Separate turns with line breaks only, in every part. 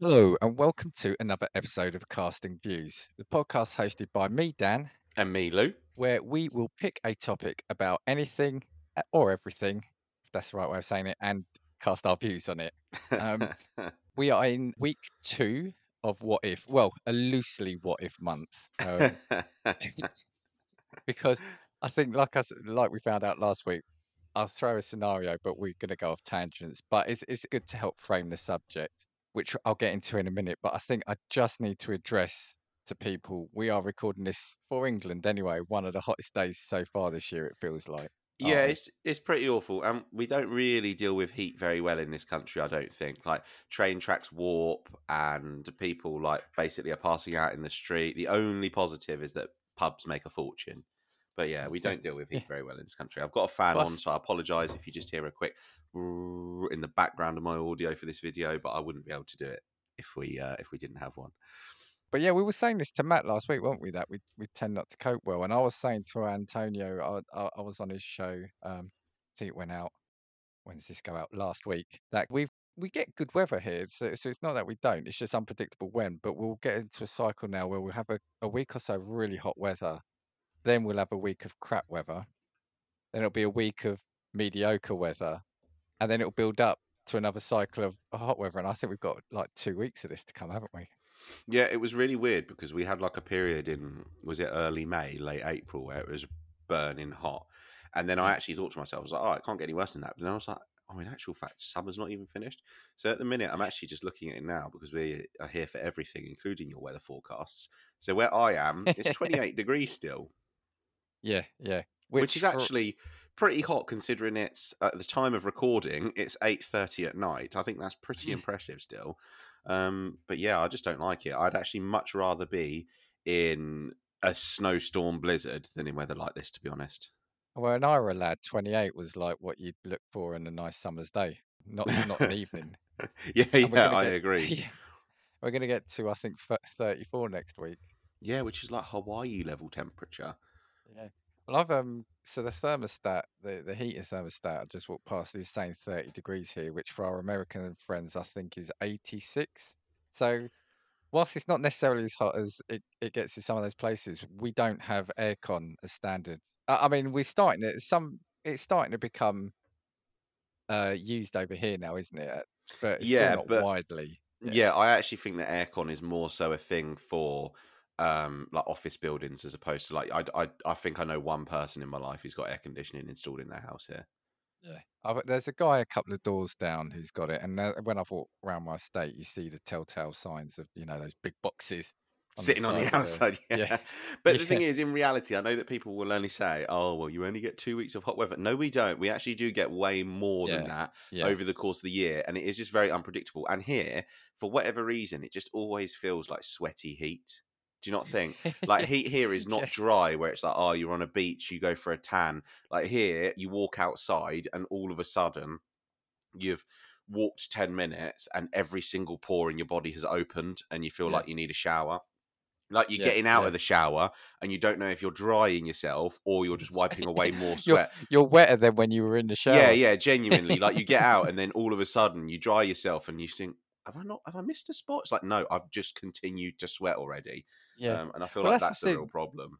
Hello, and welcome to another episode of Casting Views, the podcast hosted by me, Dan,
And me, Lou.
where we will pick a topic about anything uh, or everything, if that's the right way of saying it, and cast our views on it. Um, We are in week two of What If, well, a loosely What If month, um, because I think, like us, like we found out last week, I'll throw a scenario, but we're going to go off tangents. But it's it's good to help frame the subject, which I'll get into in a minute. But I think I just need to address to people we are recording this for England anyway. One of the hottest days so far this year. It feels like.
Yeah, it's it's pretty awful, and we don't really deal with heat very well in this country. I don't think. Like train tracks warp, and people like basically are passing out in the street. The only positive is that pubs make a fortune. But yeah, we don't deal with heat
Yeah.
very well in this country. I've got a fan
Well,
on, so I apologise if you just hear a quick in the background of my audio for this video, but I wouldn't be able to do it if we uh, if we didn't have one.
But yeah, we were saying this to Matt last week, weren't we? That we we tend not to cope well. And I was saying to Antonio, I I, I was on his show. Um, I think it went out. When does this go out? Last week. That we we get good weather here, so so it's not that we don't. It's just unpredictable when. But we'll get into a cycle now where we'll have a, a week or so of really hot weather, then we'll have a week of crap weather, then it'll be a week of mediocre weather, and then it'll build up to another cycle of hot weather. And I think we've got like two weeks of this to come, haven't we?
Yeah, it was really weird because we had like a period in was it early May, late April, where it was burning hot, and then I
mm.
actually thought to myself, I was like, oh, it can't get any worse than that. But then I was like, oh, in actual fact, summer's not even finished. So at the minute, I'm actually just looking at it now because we are here for everything, including your weather forecasts. So where I am, it's 28 degrees still,
Yeah, yeah.
which, is
for-
actually pretty hot considering it's at the time of recording, it's 8:30 at night. I think that's pretty impressive still. Um, but yeah, I just don't like it. I'd actually much rather be in a snowstorm blizzard than in weather like this, to be honest.
Well, when I were a lad, 28 was like what you'd look for in a nice summer's day, not not an evening.
yeah, yeah, I
get-
agree.
yeah. We're going to get to, I think, 34 next week.
Yeah, which is like Hawaii level temperature.
Yeah. Well, I've um, so the thermostat, the the heating thermostat, I just walked past is saying 30 degrees here, which for our American friends, I think is 86. So, whilst it's not necessarily as hot as it, it gets in some of those places, we don't have aircon as standard. I, I mean, we're starting it. Some it's starting to become uh used over here now, isn't it? But it's
Yeah,
not
but-
widely.
Yeah.
Yeah.
I actually think that aircon is more so a thing for um like office buildings as opposed to like I, I I think I know one person in my life who's got air conditioning installed in their house here.
Yeah, I've, there's a guy a couple of doors down who's got it, and uh, when I've walked around my estate, you see the telltale signs of you know those big boxes on the
Sitting on the
side the-
outside, yeah.
yeah.
But the thing is, in reality, I know that people will only say, "Oh, well, you only get two weeks of hot weather." No, we don't. We actually do get way more than that
Yeah,
over the course of the year, and it is just very unpredictable. And here, for whatever reason, it just always feels like sweaty heat. Do you not think? Like heat here is not dry, where it's like, oh, you're on a beach, you go for a tan. Like here, you walk outside, and all of a sudden, you've walked 10 minutes and every single pore in your body has opened and you feel
Yeah.
like you need a shower. Like you're
Yeah,
getting out
yeah.
of the shower and you don't know if you're drying yourself or you're just wiping away more
You're,
sweat.
you're wetter than when you were in the shower.
Yeah, yeah, genuinely. Like you get out and then all of a sudden you dry yourself and you think, have I not have I missed a spot? It's like, no, I've just continued to sweat already.
Yeah.
Um, and I feel
Well,
like
that's
that's
the
the real problem.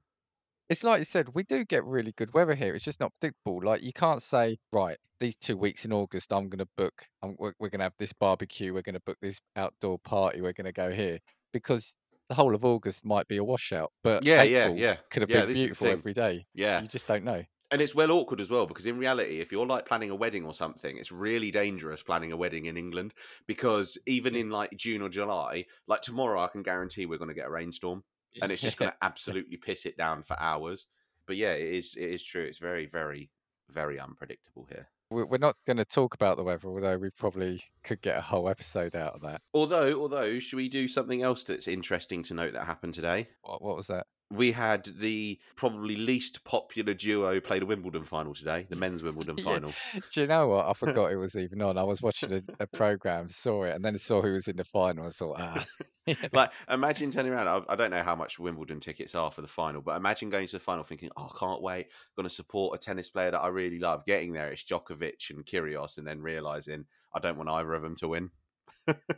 It's like you said, we do get really good weather here. It's just not predictable. Like you can't say, right, these two weeks in August, I'm going to book. I'm, we're, we're going to have this barbecue. We're going to book this outdoor party. We're going to go here because the whole of August might be a washout. But
Yeah, yeah,
April
yeah.
could have
Yeah,
been
this is the
beautiful every day.
Yeah.
You just don't know.
And it's well awkward as well because in reality, if you're like planning a wedding or something, it's really dangerous planning a wedding in England because even in like June or July, like tomorrow, I can guarantee we're going to get a rainstorm and it's just going to absolutely piss it down for hours. But yeah, it is. It is true. It's very, very, very unpredictable here.
We- We're not going to talk about the weather, although we probably could get a whole episode out of that.
Although, although, should we do something else that's interesting to note that happened today?
What, what was that?
We had the probably least popular duo play the Wimbledon final today, the men's Wimbledon
Yeah.
final.
Do you know what? I forgot it was even on. I was watching a, a program, saw it, and then saw who was in the final. I thought, ah,
like, imagine turning around. I, I don't know how much Wimbledon tickets are for the final, but imagine going to the final thinking, "Oh, I can't wait. Going to support a tennis player that I really love." Getting there, it's Djokovic and Kyrgios, and then realizing I don't want either of them to win.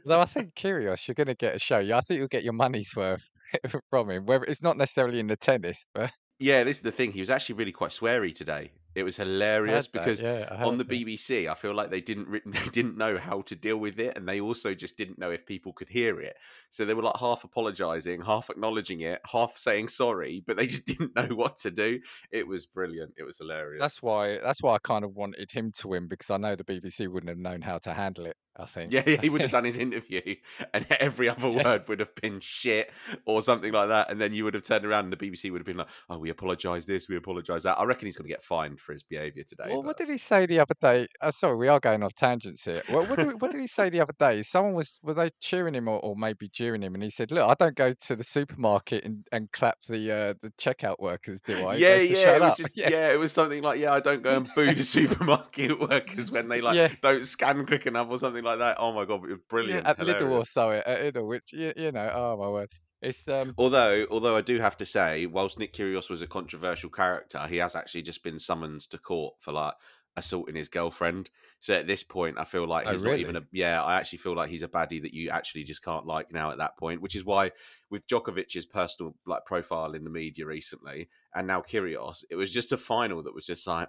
Though I think Kyrgios, you're going to get a show. Yeah, I think you'll get your money's worth from him. Whether it's not necessarily in the tennis, but
Yeah, this is the thing. He was actually really quite sweary today. It was hilarious
heard that.
because
Yeah,
on
heard
the
that.
BBC, I feel like they didn't re- they didn't know how to deal with it, and they also just didn't know if people could hear it. So they were like half apologising, half acknowledging it, half saying sorry, but they just didn't know what to do. It was brilliant. It was hilarious.
That's why. That's why I kind of wanted him to win because I know the BBC wouldn't have known how to handle it. I think.
Yeah, yeah, he would have done his interview, and every other
Yeah.
word would have been shit or something like that. And then you would have turned around, and the BBC would have been like, "Oh, we apologise this, we apologise that." I reckon he's going to get fined for his behaviour today.
Well,
but-
what did he say the other day? Uh, sorry, we are going off tangents here. Well, what did, what did he say the other day? Someone was were they cheering him or, or maybe jeering him, and he said, "Look, I don't go to the supermarket and, and clap the uh, the checkout workers, do I?"
Yeah, yeah, it was
up."
just yeah. it was something like yeah, I don't go and boo the supermarket workers when they like
Yeah.
don't scan quick enough or something like that. Oh my god, it was brilliant.
yeah, at Lidl or so at Lidl, which you, you know, oh my word, it's um,
Although, although I do have to say, whilst Nick Kyrgios was a controversial character, he has actually just been summoned to court for like assaulting his girlfriend. So at this point, I feel like
Oh,
he's not even a yeah. I actually feel like he's a baddie that you actually just can't like now at that point. Which is why with Djokovic's personal like profile in the media recently, and now Kyrgios, it was just a final that was just like.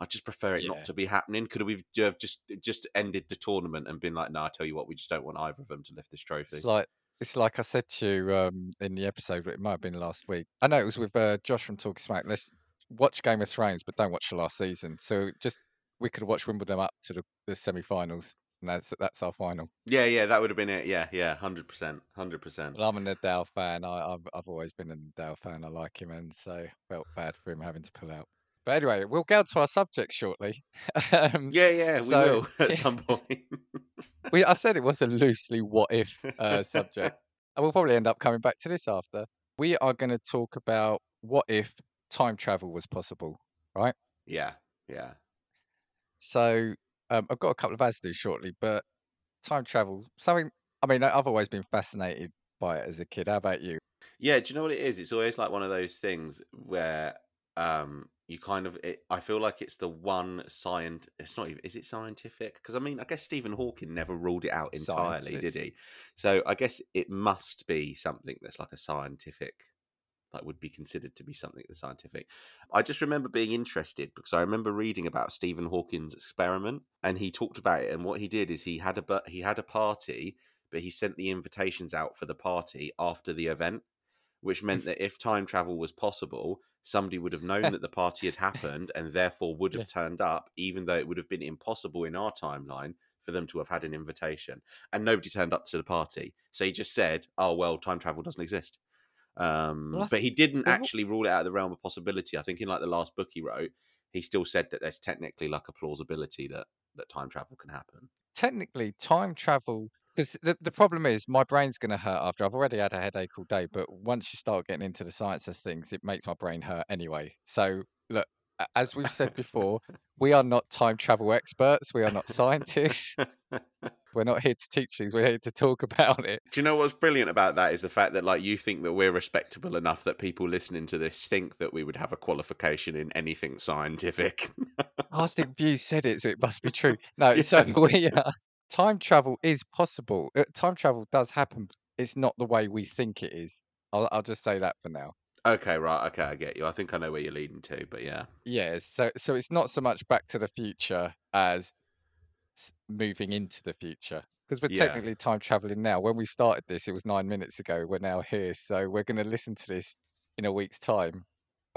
I just prefer it
Yeah.
not to be happening. Could we have just just ended the tournament and been like, "No, I tell you what, we just don't want either of them to lift this trophy."
It's like it's like I said to you um, in the episode. but It might have been last week. I know it was with uh, Josh from Talking Smack. Let's watch Game of Thrones, but don't watch the last season. So just we could watch Wimbledon up to the, the semi-finals, and that's that's our final.
Yeah, yeah, that would have been it. Yeah, yeah, hundred percent, hundred percent.
Well, I'm a Nadal fan. I, I've I've always been a Nadal fan. I like him, and so felt bad for him having to pull out. But anyway, we'll get to our subject shortly. um,
Yeah, yeah, we
so-
will at some point.
we I said it was a loosely what if uh, subject. And we'll probably end up coming back to this after. We are going to talk about what if time travel was possible. Right?
Yeah, yeah.
So um, I've got a couple of ads to do shortly, but time travel, something, I mean, I've always been fascinated by it as a kid. How about you?
Yeah, do you know what it is? It's always like one of those things where um you kind of it, I feel like it's the one science it's not even is it scientific? Because I mean, I guess Stephen Hawking never ruled it out entirely, did he? So I guess it must be something that's like a scientific that would be considered to be something that's scientific. I just remember being interested because I remember reading about Stephen Hawking's experiment and he talked about it and what he did is he had a bu- he had a party but he sent the invitations out for the party after the event which meant that if time travel was possible somebody would have known that the party had happened and therefore would have turned up even though it would have been impossible in our timeline for them to have had an invitation and nobody turned up to the party so he just said oh well time travel doesn't exist um,
Well,
but he didn't
well,
actually rule it out of the realm of possibility. I think in like the last book he wrote, he still said that there's technically like a plausibility that that time travel can happen.
Technically, time travel, because the, the problem is my brain's going to hurt after. I've already had a headache all day, but once you start getting into the science of things, it makes my brain hurt anyway. So, look, as we've said before, we are not time travel experts. We are not scientists. We're not here to teach things. We're here to talk about it.
Do you know what's brilliant about that is the fact that like you think that we're respectable enough that people listening to this think that we would have a qualification in anything scientific.
Arsenic Views said it, so it must be true. No,
Yeah.
so we uh, time travel is possible. Uh, time travel does happen. It's not the way we think it is. I'll, I'll just say that for now.
okay, right, okay, I get you. I think I know where you're leading to, but yeah.
Yeah, so so it's not so much Back to the Future as s- moving into the future because we're
Yeah.
technically time traveling now. When we started this, it was nine minutes ago. We're now here, so we're going to listen to this in a week's time,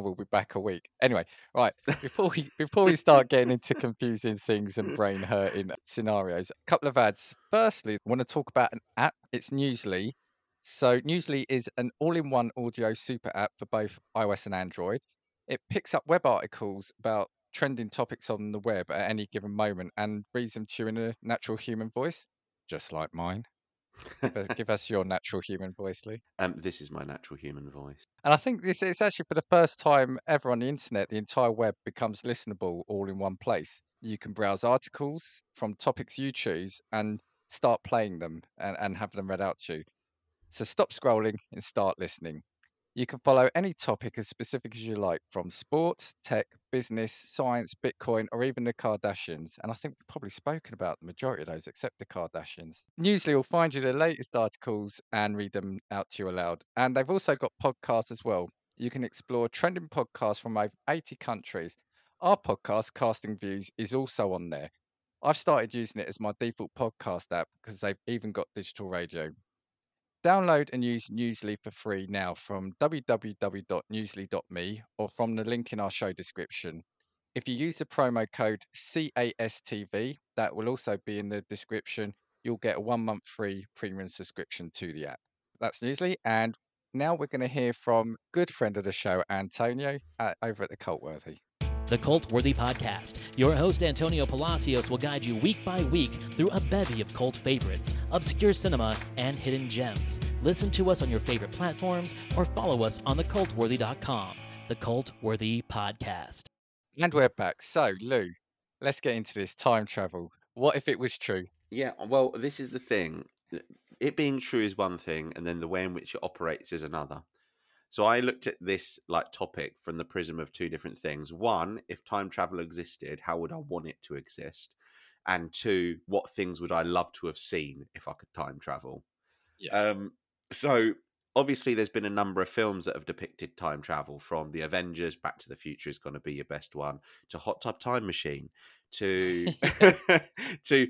and we'll be back a week. Anyway, right before we before we start getting into confusing things and brain hurting scenarios, a couple of ads. Firstly, I want to talk about an app. It's Newsly. So Newsly is an all-in-one audio super app for both iOS and Android. It picks up web articles about trending topics on the web at any given moment and reads them to you in a natural human voice, just like mine. Give us, your natural human voice, Lee.
um, this is my natural human voice.
And I think this is actually for the first time ever on the internet, the entire web becomes listenable all in one place. You can browse articles from topics you choose and start playing them and, and have them read out to you. So stop scrolling and start listening. You can follow any topic as specific as you like, from sports, tech, business, science, Bitcoin, or even the Kardashians. And I think we've probably spoken about the majority of those, except the Kardashians. Newsly will find you the latest articles and read them out to you aloud. And they've also got podcasts as well. You can explore trending podcasts from over 80 countries. Our podcast, Casting Views, is also on there. I've started using it as my default podcast app because they've even got digital radio. Download and use Newsly for free now from www.newsly.me or from the link in our show description. If you use the promo code CASTV, that will also be in the description, you'll get a one month free premium subscription to the app. That's Newsly. And now we're going to hear from good friend of the show, Antonio, over at the Cultworthy
the Cult Worthy Podcast. Your host, Antonio Palacios, will guide you week by week through a bevy of cult favorites, obscure cinema, and hidden gems. Listen to us on your favorite platforms or follow us on thecultworthy.com. The Cult Worthy Podcast.
And we're back. So, Lou, let's get into this time travel. What if it was true?
Yeah, well, this is the thing. It being true is one thing, and then the way in which it operates is another. So I looked at this like topic from the prism of two different things. One, if time travel existed, how would I want it to exist? And two, what things would I love to have seen if I could time travel? Yeah. Um, so obviously there's been a number of films that have depicted time travel from the avengers back to the future is going to be your best one to hot tub time machine to to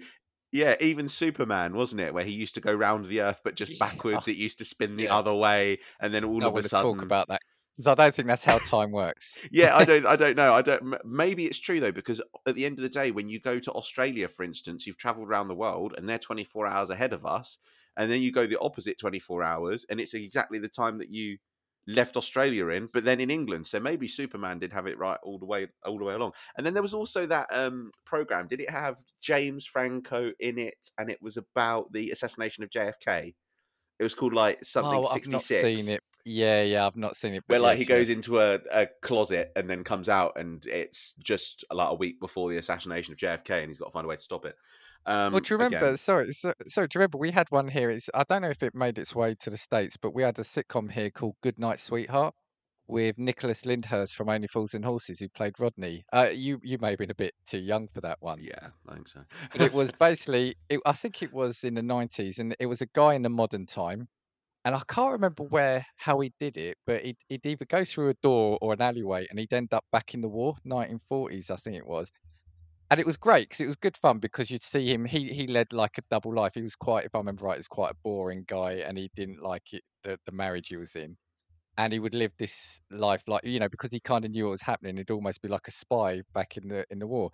yeah, even Superman, wasn't it? Where he used to go round the Earth, but just backwards. It used to spin the yeah. other way, and then all
no
of a sudden,
talk about that because I don't think that's how time works.
yeah, I don't, I don't know. I don't. Maybe it's true though, because at the end of the day, when you go to Australia, for instance, you've travelled around the world, and they're twenty four hours ahead of us, and then you go the opposite twenty four hours, and it's exactly the time that you left Australia in, but then in England. So maybe Superman did have it right all the way all the way along. And then there was also that um, program. Did it have James Franco in it? And it was about the assassination of JFK. It was called like something
oh,
66.
I've not seen it. Yeah, yeah, I've not seen it.
Where like
yes,
he goes into a, a closet and then comes out, and it's just like a week before the assassination of JFK, and he's got to find a way to stop it. Um,
well, do you remember? Again. Sorry, so, sorry. Do you remember we had one here? It's I don't know if it made its way to the states, but we had a sitcom here called Good Night Sweetheart with Nicholas Lyndhurst from Only Fools and Horses, who played Rodney. Uh, you you may have been a bit too young for that one.
Yeah, I think so.
but it was basically, it, I think it was in the nineties, and it was a guy in the modern time, and I can't remember where how he did it, but he'd, he'd either go through a door or an alleyway, and he'd end up back in the war, nineteen forties, I think it was and it was great because it was good fun because you'd see him. He he led like a double life. He was quite, if I remember right, he was quite a boring guy, and he didn't like it the, the marriage he was in, and he would live this life like you know because he kind of knew what was happening. He'd almost be like a spy back in the in the war,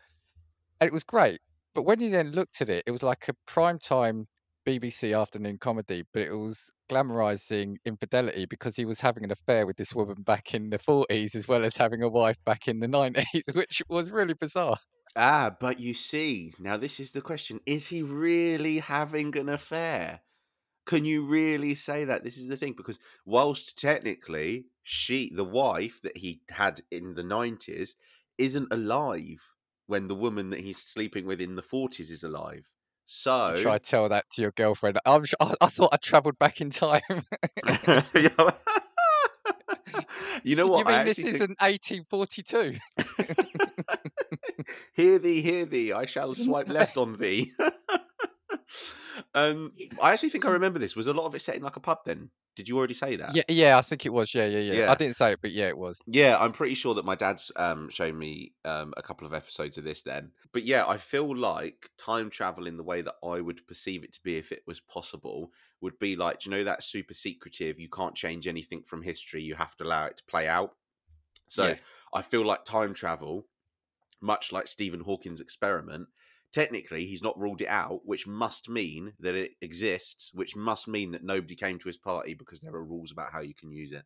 and it was great. But when you then looked at it, it was like a prime time BBC afternoon comedy, but it was glamorizing infidelity because he was having an affair with this woman back in the 40s as well as having a wife back in the 90s, which was really bizarre.
Ah, but you see, now this is the question: Is he really having an affair? Can you really say that? This is the thing because whilst technically she, the wife that he had in the nineties, isn't alive when the woman that he's sleeping with in the forties is alive. So
try to tell that to your girlfriend. I'm sure, I, I thought I travelled back in time.
you know what?
You mean this isn't 1842?
hear thee, hear thee. I shall swipe left on thee. um, I actually think I remember this. Was a lot of it set in like a pub then? Did you already say that?
Yeah, yeah, I think it was. Yeah, yeah, yeah. yeah. I didn't say it, but yeah, it was.
Yeah, I'm pretty sure that my dad's um, shown me um, a couple of episodes of this then. But yeah, I feel like time travel in the way that I would perceive it to be if it was possible would be like, you know, that super secretive, you can't change anything from history, you have to allow it to play out. So yeah. I feel like time travel, much like Stephen Hawking's experiment, technically he's not ruled it out, which must mean that it exists, which must mean that nobody came to his party because there are rules about how you can use it.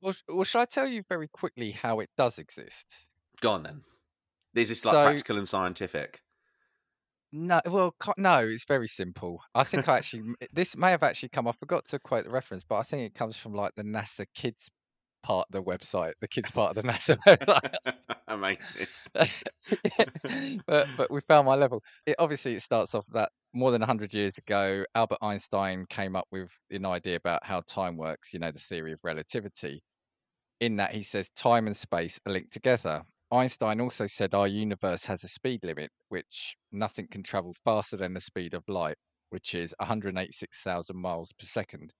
Well, well shall I tell you very quickly how it does exist?
Go on then. Is this like so, practical and scientific?
No, well, no, it's very simple. I think I actually, this may have actually come, I forgot to quote the reference, but I think it comes from like the NASA Kids part of the website, the kids part of the NASA website.
Amazing.
but but we found my level. It obviously it starts off that more than 100 years ago, Albert Einstein came up with an idea about how time works, you know, the theory of relativity. In that, he says time and space are linked together. Einstein also said our universe has a speed limit, which nothing can travel faster than the speed of light, which is 186,000 miles per second.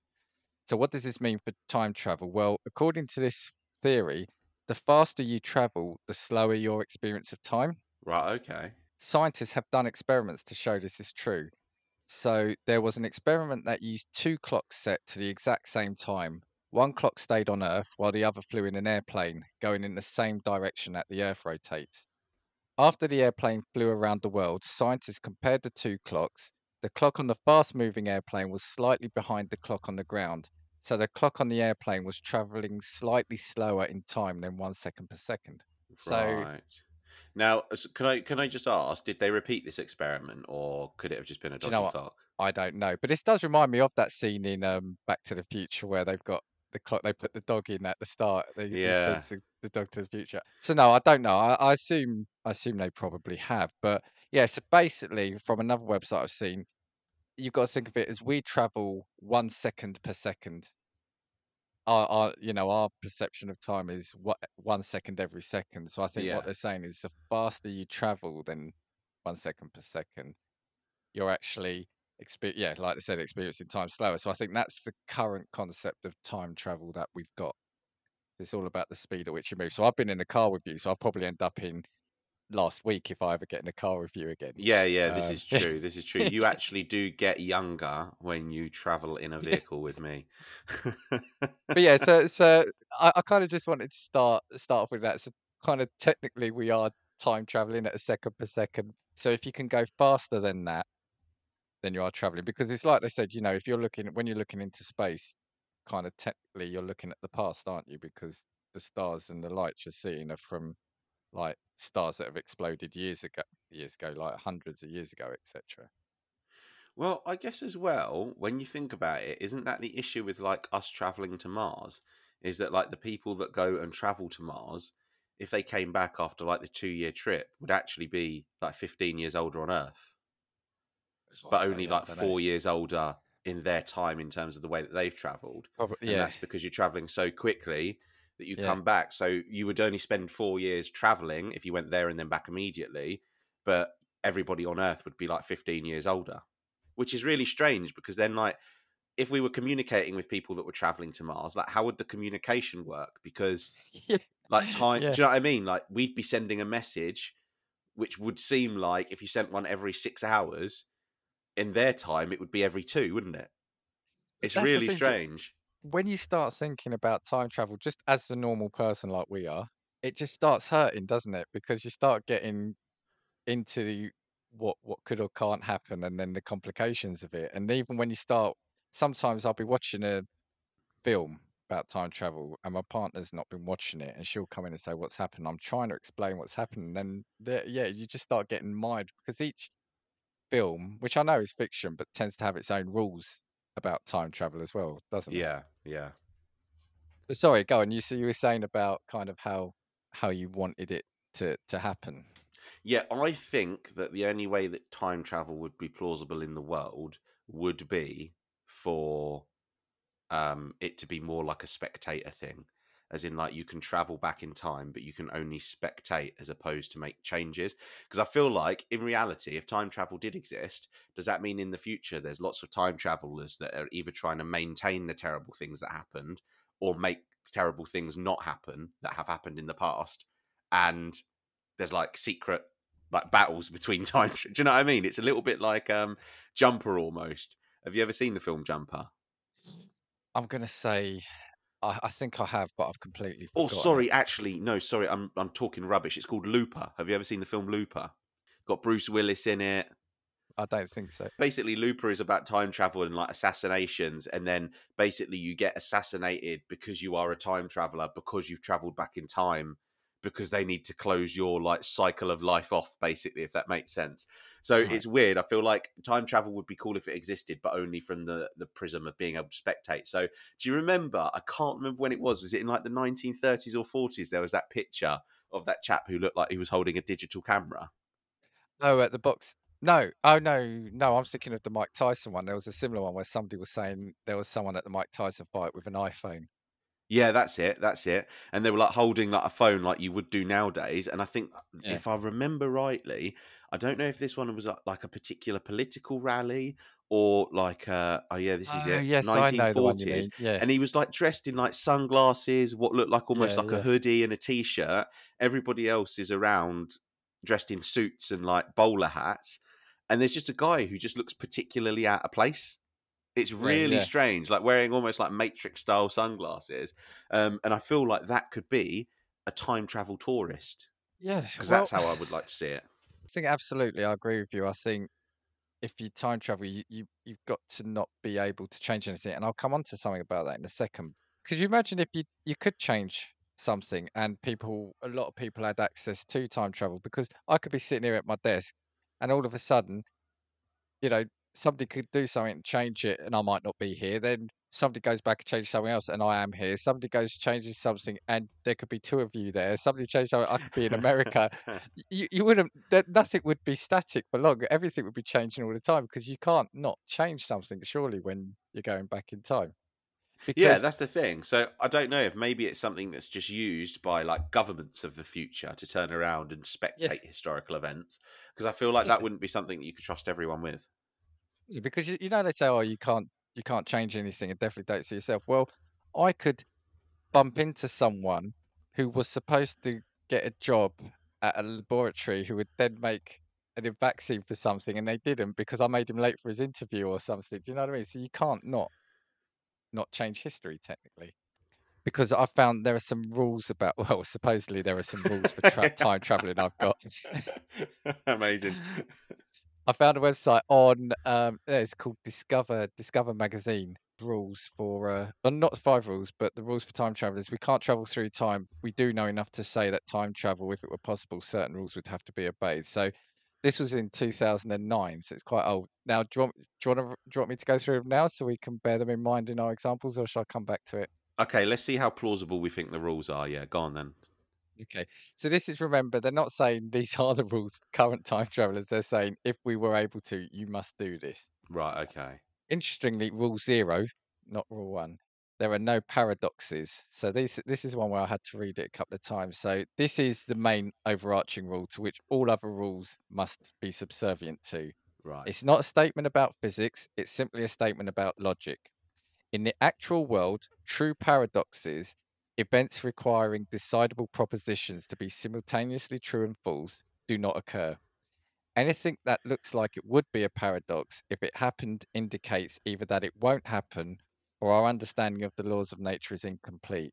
So, what does this mean for time travel? Well, according to this theory, the faster you travel, the slower your experience of time.
Right. Okay.
Scientists have done experiments to show this is true. So, there was an experiment that used two clocks set to the exact same time. One clock stayed on Earth while the other flew in an airplane going in the same direction that the Earth rotates. After the airplane flew around the world, scientists compared the two clocks. The clock on the fast moving airplane was slightly behind the clock on the ground, so the clock on the airplane was traveling slightly slower in time than one second per second. So,
Right. Now, can I can I just ask? Did they repeat this experiment, or could it have just been a
Do you know
clock?
I don't know, but this does remind me of that scene in um, Back to the Future where they've got the clock. They put the dog in at the start. They, they
Yeah.
to the dog to the future. So no, I don't know. I, I assume I assume they probably have, but yeah. So basically, from another website I've seen, you've got to think of it as we travel one second per second. Our, our you know our perception of time is what one second every second. So I think
Yeah.
what they're saying is the faster you travel than one second per second, you're actually exper- yeah, like I said, experiencing time slower. So I think that's the current concept of time travel that we've got. It's all about the speed at which you move. So I've been in a car with you, so I'll probably end up in last week if I ever get in a car with you again.
Yeah, yeah, this
Um,
is true. This is true. You actually do get younger when you travel in a vehicle with me.
But yeah, so so I, I kind of just wanted to start start off with that. So kind of technically we are time traveling at a second per second. So if you can go faster than that, then you are traveling because it's like they said, you know, if you're looking when you're looking into space, kind of technically you're looking at the past, aren't you? Because the stars and the lights you're seeing are from like stars that have exploded years ago, years ago, like hundreds of years ago, etc.
Well, I guess as well, when you think about it, isn't that the issue with like us traveling to Mars? Is that like the people that go and travel to Mars, if they came back after like the two year trip, would actually be like 15 years older on Earth, but only like four years older in their time in terms of the way that they've traveled.
Probably,
And
yeah,
that's because you're traveling so quickly that you
Yeah.
come back. So you would only spend four years traveling if you went there and then back immediately. But everybody on Earth would be like 15 years older, which is really strange because then, like, if we were communicating with people that were traveling to Mars, like, how would the communication work? Because, like, time,
Yeah.
do you know what I mean? Like, we'd be sending a message, which would seem like if you sent one every six hours, in their time, it would be every two, wouldn't it? It's
That's
really strange.
When you start thinking about time travel, just as a normal person like we are, it just starts hurting, doesn't it? Because you start getting into the, what what could or can't happen, and then the complications of it. And even when you start, sometimes I'll be watching a film about time travel, and my partner's not been watching it, and she'll come in and say, "What's happened?" I'm trying to explain what's happened, and then yeah, you just start getting mired because each film, which I know is fiction, but tends to have its own rules about time travel as well, doesn't it?
Yeah, yeah.
But Sorry, go on. You see, you were saying about kind of how how you wanted it to to happen.
Yeah, I think that the only way that time travel would be plausible in the world would be for um it to be more like a spectator thing. As in like you can travel back in time, but you can only spectate as opposed to make changes. Because I feel like in reality, if time travel did exist, does that mean in the future there's lots of time travelers that are either trying to maintain the terrible things that happened or make terrible things not happen that have happened in the past? And there's like secret like battles between time. Do you know what I mean? It's a little bit like um Jumper almost. Have you ever seen the film Jumper?
I'm gonna say, I, I think I have, but I've completely.
Oh,
forgotten
sorry, actually, no, sorry, I'm I'm talking rubbish. It's called Looper. Have you ever seen the film Looper? Got Bruce Willis in it.
I don't think so.
Basically, Looper is about time travel and like assassinations, and then basically you get assassinated because you are a time traveler because you've traveled back in time because they need to close your like cycle of life off, basically, if that makes sense. So
Right.
it's weird. I feel like time travel would be cool if it existed, but only from the the prism of being able to spectate. So do you remember? I can't remember when it was. Was it in like the 1930s or 40s? There was that picture of that chap who looked like he was holding a digital camera.
Oh, at the box No, oh no, no, I'm thinking of the Mike Tyson one. There was a similar one where somebody was saying there was someone at the Mike Tyson fight with an iPhone.
Yeah, that's it. That's it. And they were like holding like a phone like you would do nowadays. And I think
Yeah.
if I remember rightly, I don't know if this one was uh, like a particular political rally or like uh oh yeah, this is
Oh
it.
yes, I know the one you
1940s.
mean. Yeah,
And he was like dressed in like sunglasses, what looked like almost
Yeah,
like a hoodie and a t-shirt. Everybody else is around dressed in suits and like bowler hats. And there's just a guy who just looks particularly out of place. It's
Yeah,
really
yeah.
strange, like wearing almost like Matrix style sunglasses. Um, and I feel like that could be a time travel tourist
yeah.
because
Well,
that's how I would like to see it.
I think absolutely, I agree with you. I think if you time travel, you, you you've got to not be able to change anything, and I'll come on to something about that in a second. Because you imagine if you you could change something, and people, a lot of people had access to time travel, because I could be sitting here at my desk, and all of a sudden, you know, somebody could do something and change it, and I might not be here. Then somebody goes back and changes something else, and I am here. Somebody goes changes something, and there could be two of you there. Somebody changes something, I could be in America you, you wouldn't that nothing would be static for long everything would be changing all the time because you can't not change something surely when you're going back in time
yeah, that's the thing. So I don't know if maybe it's something that's just used by like governments of the future to turn around and spectate historical events. Because I feel like
Yeah.
that wouldn't be something that you could trust everyone with.
Because you, you know they say oh you can't you can't change anything and definitely don't see yourself. Well i could bump into someone who was supposed to get a job at a laboratory who would then make a vaccine for something and they didn't because i made him late for his interview or something. Do you know what i mean? So you can't not not change history technically because i found there are some rules about well supposedly there are some rules for tra- time traveling i've got.
Amazing.
I found a website on um it's called Discover Discover Magazine rules for uh not five rules but the rules for time travelers we can't travel through time we do know enough to say that time travel if it were possible certain rules would have to be obeyed so this was in 2009 so it's quite old now do you want, do you want, to, do you want me to go through them now so we can bear them in mind in our examples or shall I come back to it
Okay, let's see how plausible we think the rules are. Yeah, go on then.
Okay. So this is remember, they're not saying these are the rules for current time travelers. They're saying if we were able to, you must do this.
Right, okay.
Interestingly, rule zero, not rule one, there are no paradoxes. So this this is one where I had to read it a couple of times. So this is the main overarching rule to which all other rules must be subservient to.
Right.
It's not a statement about physics, it's simply a statement about logic. In the actual world, true paradoxes, events requiring decidable propositions to be simultaneously true and false, do not occur. Anything that looks like it would be a paradox, if it happened, indicates either that it won't happen or our understanding of the laws of nature is incomplete.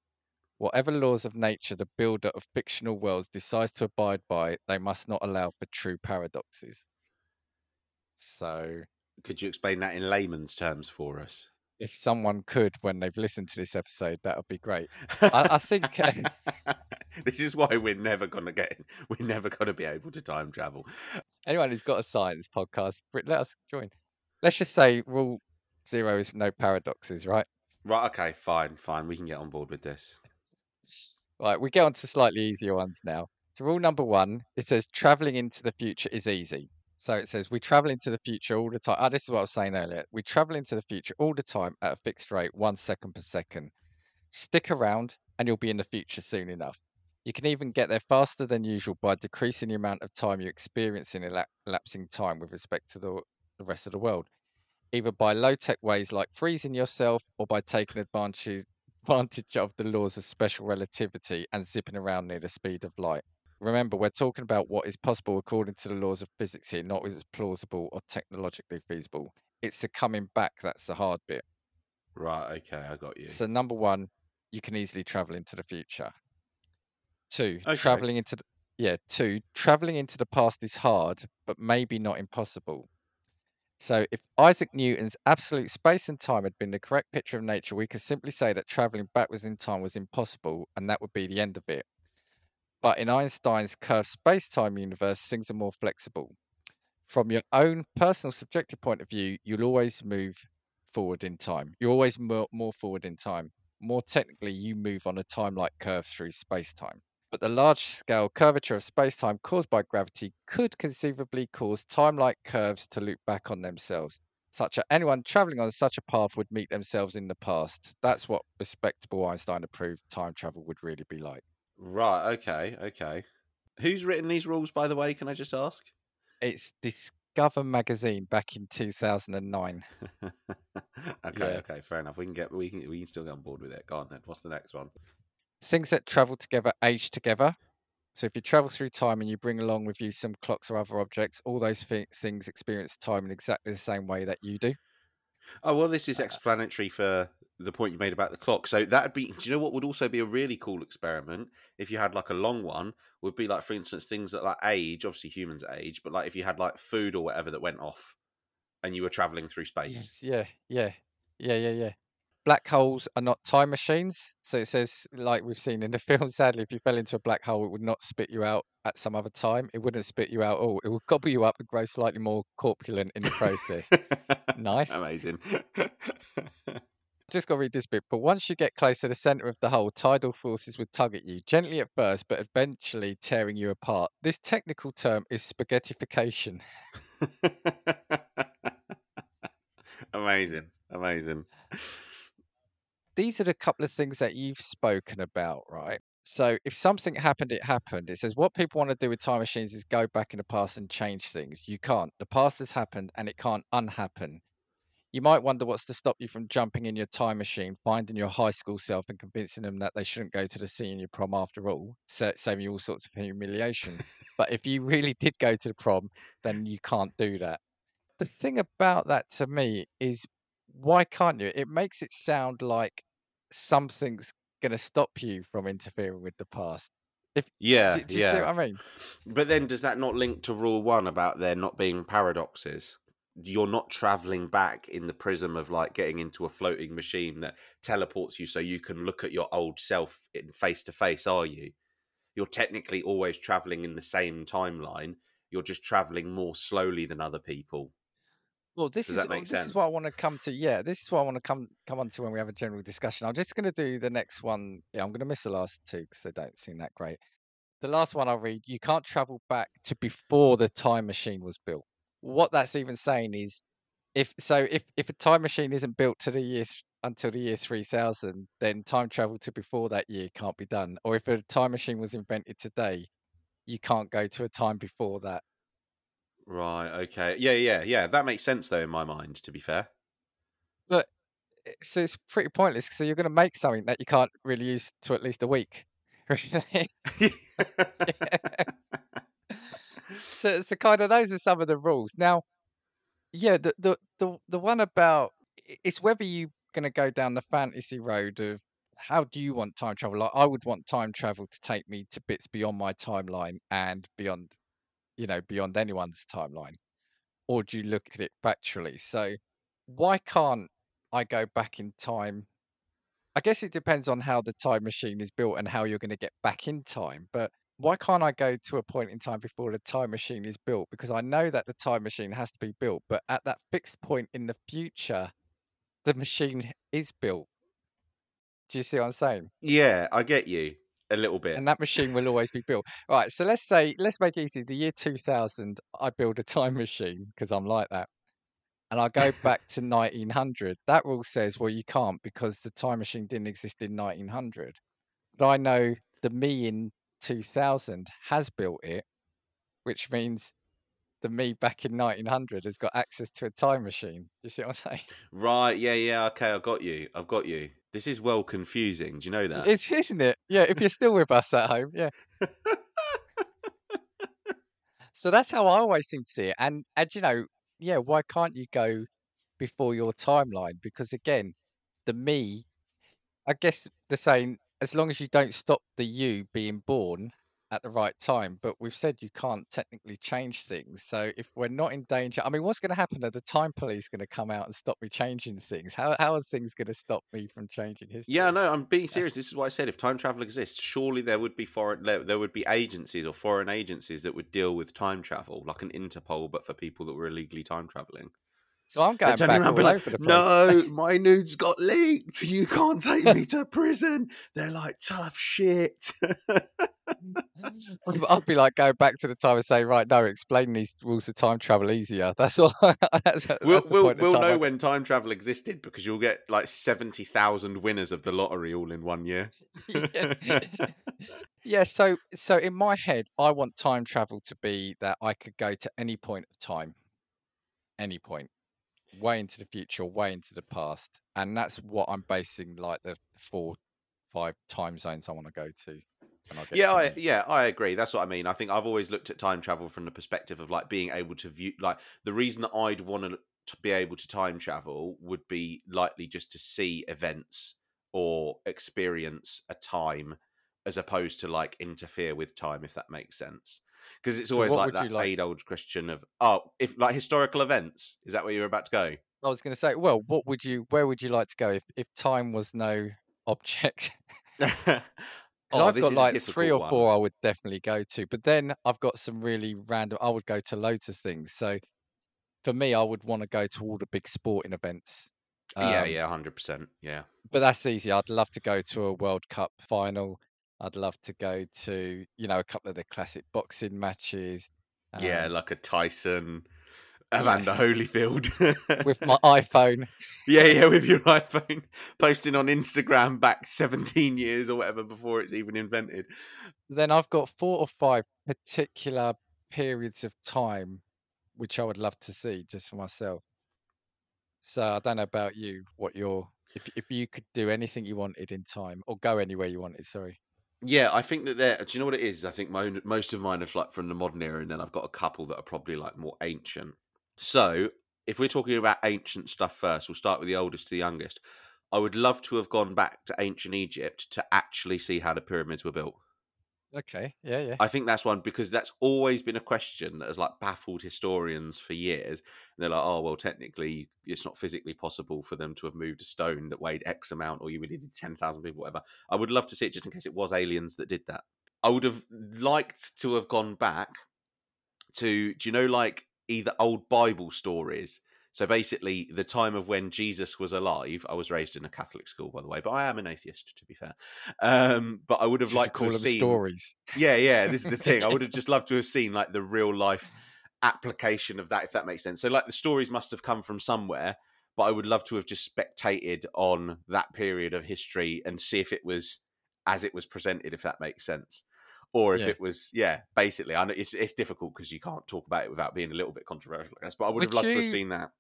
Whatever laws of nature the builder of fictional worlds decides to abide by, they must not allow for true paradoxes. So,
Could you explain that in layman's terms for us?
If someone could, when they've listened to this episode, that would be great. I, I think uh,
this is why we're never gonna get. We're never gonna be able to time travel.
anyone who's got a science podcast, let us join. Let's just say rule zero is no paradoxes, right?
Right. Okay. Fine. Fine. We can get on board with this.
Right, we get on to slightly easier ones now. So, rule number one, it says traveling into the future is easy. So it says we travel into the future all the time. Ah, this is what I was saying earlier. We travel into the future all the time at a fixed rate, one second per second. Stick around and you'll be in the future soon enough. You can even get there faster than usual by decreasing the amount of time you experience in elap- elapsing time with respect to the, the rest of the world, either by low tech ways like freezing yourself or by taking advantage, advantage of the laws of special relativity and zipping around near the speed of light. Remember, we're talking about what is possible according to the laws of physics here, not what is plausible or technologically feasible. It's the coming back that's the hard bit.
Right. Okay. I got you.
So, number one, you can easily travel into the future. Two,
Okay.
traveling into the, yeah, two, traveling into the past is hard, but maybe not impossible. So, if Isaac Newton's absolute space and time had been the correct picture of nature, we could simply say that traveling backwards in time was impossible, and that would be the end of it. But in Einstein's curved space time universe, things are more flexible. From your own personal subjective point of view, you'll always move forward in time. You're always more, more forward in time. More technically, you move on a time like curve through space time. but the large scale curvature of space time caused by gravity could conceivably cause time like curves to loop back on themselves, such that anyone traveling on such a path would meet themselves in the past. That's what respectable Einstein approved time travel would really be like.
Right. Okay. Okay. Who's written these rules, by the way? Can I just ask?
It's Discover magazine back in 2009.
okay.
Yeah.
Okay. Fair enough. We can get. We can. We can still get on board with it. Go on then. What's the next one?
Things that travel together age together. So if you travel through time and you bring along with you some clocks or other objects, all those thi- things experience time in exactly the same way that you do.
Oh well, this is
Uh,
explanatory for the point you made about the clock. So that'd be. Do you know what would also be a really cool experiment if you had like a long one? Would be like, for instance, things that like age. Obviously, humans age, but like if you had like food or whatever that went off, and you were traveling through space.
Yes, yeah, yeah, yeah, yeah, yeah. Black holes are not time machines. So it says, like we've seen in the film, sadly, if you fell into a black hole, it would not spit you out at some other time. It wouldn't spit you out all. It would gobble you up and grow slightly more corpulent in the process. Nice.
Amazing.
Just got to read this bit. But once you get close to the center of the hole, tidal forces would tug at you, gently at first, but eventually tearing you apart. This technical term is spaghettification.
amazing. Amazing.
these are the couple of things that you've spoken about, right? So if something happened, it happened. It says what people want to do with time machines is go back in the past and change things. You can't. The past has happened and it can't unhappen. You might wonder what's to stop you from jumping in your time machine, finding your high school self and convincing them that they shouldn't go to the senior prom after all, saving you all sorts of humiliation. but if you really did go to the prom, then you can't do that. The thing about that to me is why can't you? It makes it sound like something's going to stop you from interfering with the past.
Yeah,
Do, do you see
yeah.
what I mean?
But then does that not link to rule one about there not being paradoxes? You're not traveling back in the prism of like getting into a floating machine that teleports you so you can look at your old self in face to face, are you? You're technically always traveling in the same timeline. You're just traveling more slowly than other people.
Well, this
Does
is
that make
this is what I want to come to. Yeah, this is what I want to come come on to when we have a general discussion. I'm just going to do the next one. Yeah, I'm going to miss the last two because they don't seem that great. The last one I'll read. You can't travel back to before the time machine was built. What that's even saying is, if so, if if a time machine isn't built to the year th- until the year 3000, then time travel to before that year can't be done. Or if a time machine was invented today, you can't go to a time before that.
Right, okay. Yeah, yeah, yeah. That makes sense though in my mind, to be fair.
But eh, so it's pretty pointless. So you're going to make something that you can't really use to at least a week. Really? so, so kind of those are some of the rules. Now, yeah, the the the, the one about it's whether you're going to go down the fantasy road of how do you want time travel? Like I would want time travel to take me to bits beyond my timeline and beyond, you know, beyond anyone's timeline. Or do you look at it factually? So why can't I go back in time? I guess it depends on how the time machine is built and how you're going to get back in time. But why can't I go to a point in time before the time machine is built? Because I know that the time machine has to be built, but at that fixed point in the future, the machine is built. Do you see what I'm saying?
yeah, I get you a little bit.
And that machine will always be built. Right. So let's say, let's make it easy. The year 2000, I build a time machine because I'm like that. And I go back to 1900. That rule says, well, you can't because the time machine didn't exist in 1900. But I know the me in 2000 has built it, which means the me back in 1900 has got access to a time machine. You see what I'm saying?
Right, yeah, yeah, okay, I got you. I've got you. This is well confusing. Do you know that?
It's, isn't it? Yeah. If you're still with us at home, yeah. So that's how I always seem to see it. And and you know, yeah, why can't you go before your timeline? Because again, the me, I guess the saying, as long as you don't stop the you being born at the right time. But we've said you can't technically change things. So if we're not in danger, I mean, what's going to happen? Are the time police going to come out and stop me changing things? How how are things going to stop me from changing history?
Yeah, no, I'm being serious. This is what I said. If time travel exists, surely there would be foreign there, there would be agencies or foreign agencies that would deal with time travel, like an Interpol, but for people that were illegally time traveling.
So I'm going
turning
back
around
all
and be
over the
like,
place.
no, my nudes got leaked. You can't take me to prison. They're like tough shit.
I'd be like going back to the time and saying, right, no, explain these rules of time travel easier. That's all. that's, that's
We'll
the
we'll, we'll know
I-
when time travel existed because you'll get like seventy thousand winners of the lottery all in one year.
yeah. yeah so so in my head i want time travel to be that i could go to any point of time any point way into the future way into the past and that's what i'm basing like the four five time zones i want to go to
yeah,
to
I, yeah, I agree. That's what I mean. I think I've always looked at time travel from the perspective of like being able to view, like the reason that I'd want to, to be able to time travel would be likely just to see events or experience a time, as opposed to like interfere with time, if that makes sense. Because it's
So
always like that
like-
age-old question of, oh, if like historical events, is that where you're about to go?
i was going to say well what would you where would you like to go if, if time was no object
Oh,
I've got like three or four
one.
I would definitely go to, but then I've got some really random. I would go to loads of things. So for me, I would want to go to all the big sporting events.
yeah,
Um,
yeah, hundred percent. Yeah,
But that's easy. I'd love to go to a World Cup final. I'd love to go to you know a couple of the classic boxing matches.
yeah,
um,
like a Tyson,
yeah.
Evander Holyfield
with my iPhone.
Yeah, yeah, with your iPhone, posting on Instagram back 17 years or whatever before it's even invented.
Then I've got four or five particular periods of time which I would love to see just for myself. So I don't know about you, what your if if you could do anything you wanted in time or go anywhere you wanted, sorry.
Yeah, I think that there. Do you know what it is? I think my, most of mine are like from the modern era, and then I've got a couple that are probably like more ancient. So, if we're talking about ancient stuff first, we'll start with the oldest to the youngest. I would love to have gone back to ancient Egypt to actually see how the pyramids were built.
Okay, yeah, yeah.
I think that's one because that's always been a question that has like baffled historians for years. And they're like, oh well, technically it's not physically possible for them to have moved a stone that weighed X amount, or you would need ten thousand people, whatever. I would love to see it just in case it was aliens that did that. I would have liked to have gone back to, do you know, like either old Bible stories. So basically, the time of when Jesus was alive. I was raised in a Catholic school, by the way, but I am an atheist, to be fair. Um, but I would have
you
liked to have seen
stories.
yeah, yeah. This is the thing. I would have just loved to have seen like the real life application of that, if that makes sense. So, like, the stories must have come from somewhere, but I would love to have just spectated on that period of history and see if it was as it was presented, if that makes sense, or if
Yeah.
it was, yeah, basically. I know it's it's difficult because you can't talk about it without being a little bit controversial, I guess. But I would,
Would
have loved to have seen that.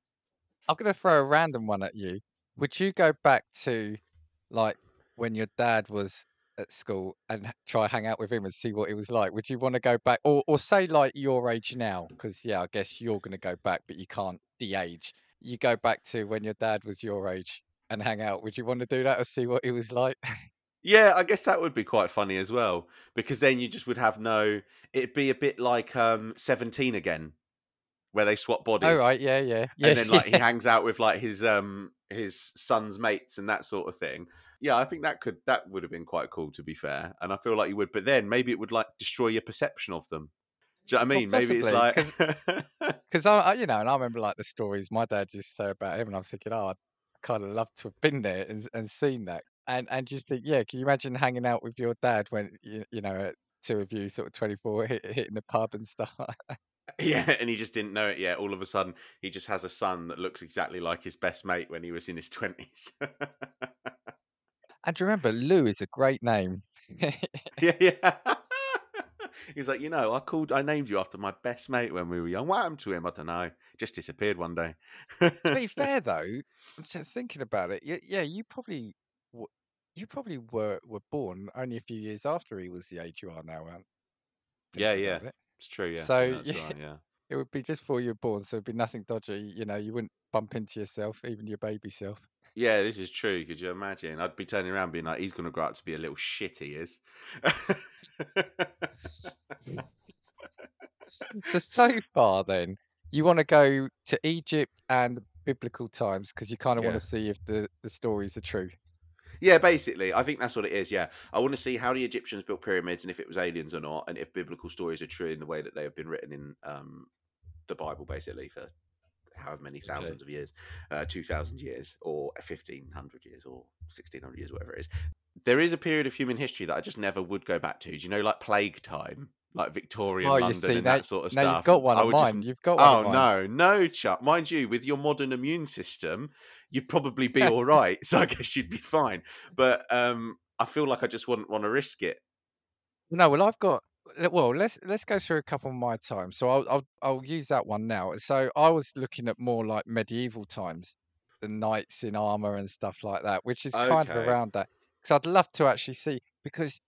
I'm gonna throw a random one at you. Would you go back to like when your dad was at school and try hang out with him and see what it was like? Would you want to go back, or or say like your age now? Because yeah, I guess you're gonna go back, but you can't de-age. You go back to when your dad was your age and hang out. Would you want to do that or see what it was like?
Yeah, I guess that would be quite funny as well because then you just would have no. It'd be a bit like um Seventeen again, where they swap bodies.
oh right, yeah, yeah, yeah.
and then like he hangs out with like his um his son's mates and that sort of thing. Yeah, I think that could that would have been quite cool to be fair, and I feel like you would. But then maybe it would like destroy your perception of them. Do you know what I
Well,
mean? maybe it's like
Because I, I, you know, and I remember like the stories my dad used to say about him, and I was thinking, oh, I'd kind of love to have been there and, and seen that. And and just think, yeah, can you imagine hanging out with your dad when you, you know, two of you, sort of twenty four, hit, hitting the pub and stuff.
yeah, and he just didn't know it yet. All of a sudden, he just has a son that looks exactly like his best mate when he was in his twenties.
and you remember, Lou is a great name.
yeah, yeah. He's like, you know, I called, I named you after my best mate when we were young. What happened to him? I don't know. Just disappeared one day.
to be fair, though, just thinking about it. Yeah, yeah, you probably, you probably were were born only a few years after he was the age you are now. Aren't?
Yeah, yeah.
it.
It's true, yeah.
So,
yeah,
yeah.
right, yeah.
It would be just before you were born, so it'd be nothing dodgy. You know, you wouldn't bump into yourself, even your baby self.
Yeah, this is true. Could you imagine? I'd be turning around being like, he's going to grow up to be a little shit, he is.
So so far, then you want to go to Egypt and biblical times because you kind of
Yeah.
want to see if the the stories are true.
Yeah, basically. I think that's what it is, yeah. I want to see how the Egyptians built pyramids and if it was aliens or not, and if biblical stories are true in the way that they have been written in um, the Bible, basically, for however many
Okay.
thousands of years, uh, two thousand years, or fifteen hundred years, or sixteen hundred years, whatever it is. There is a period of human history that I just never would go back to. Do you know, like plague time, like Victorian
Oh, you
London
see,
and
now,
that sort of
now
stuff.
you've got one
I
of
would just
mine. You've got one
Oh
mine.
no, no, Chuck. Mind you, with your modern immune system, you'd probably be all right. So I guess you'd be fine. But um, I feel like I just wouldn't want to risk it.
No, well, I've got. Well, let's let's go through a couple of my times. So I'll I'll I'll use that one now. So I was looking at more like medieval times, the knights in armor and stuff like that, which is kind of around that. Because I'd love to actually see because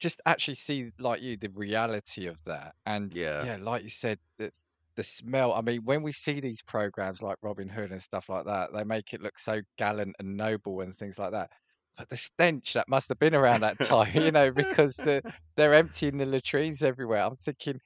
just actually see like you the reality of that and
Yeah.
yeah like you said the the smell i mean when we see these programs like robin hood and stuff like that they make it look so gallant and noble and things like that but the stench that must have been around that time you know because the, they're emptying the latrines everywhere i'm thinking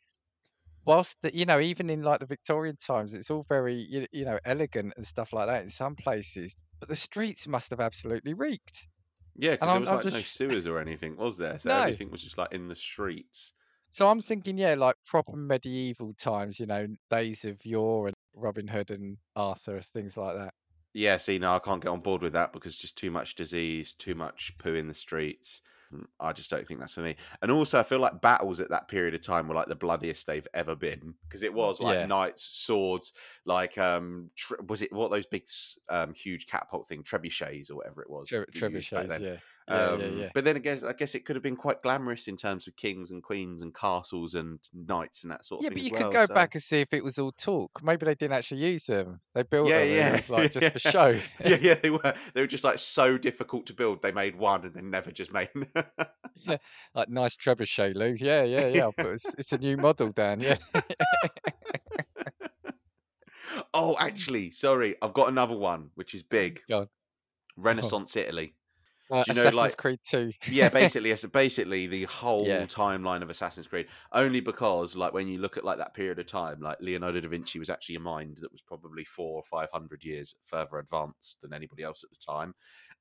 whilst the, you know even in like the victorian times it's all very you, you know elegant and stuff like that in some places but the streets must have absolutely reeked
Yeah, because there was
I'm
like no sewers or anything, was there? So
no
everything was just like in the streets.
So I'm thinking, yeah, like proper medieval times, you know, days of yore and Robin Hood and Arthur, things like that.
Yeah, see, no, I can't get on board with that because just too much disease, too much poo in the streets. Mm, I just don't think that's for me. And also, I feel like battles at that period of time were like the bloodiest they've ever been because it was like
Yeah,
knights, swords, like um, was it what those big, um, huge catapult thing, trebuchets or whatever it was
tre-
that you used back
trebuchets,
then.
Yeah, yeah, yeah,
Um,
yeah.
but then I guess I guess it could have been quite glamorous in terms of kings and queens and castles and knights and that sort of
Yeah,
thing
Yeah,
but
you could go
So
back and see if it was all talk. Maybe they didn't actually use them. They built
yeah,
them it
yeah,
was like just for show.
yeah, yeah. They were they were just like so difficult to build. They made one and then never just made.
Yeah, like nice trebuchet, Lou. Yeah, yeah, yeah. I'll it's, it's a new model, Dan. Yeah.
oh, actually, sorry, I've got another one which is big.
Go on. Oh.
Renaissance Italy.
Uh,
you know,
Assassin's
like,
Creed 2.
yeah, basically, it's basically the whole
Yeah.
timeline of Assassin's Creed. Only because, like, when you look at like that period of time, like Leonardo da Vinci was actually a mind that was probably four or five hundred years further advanced than anybody else at the time.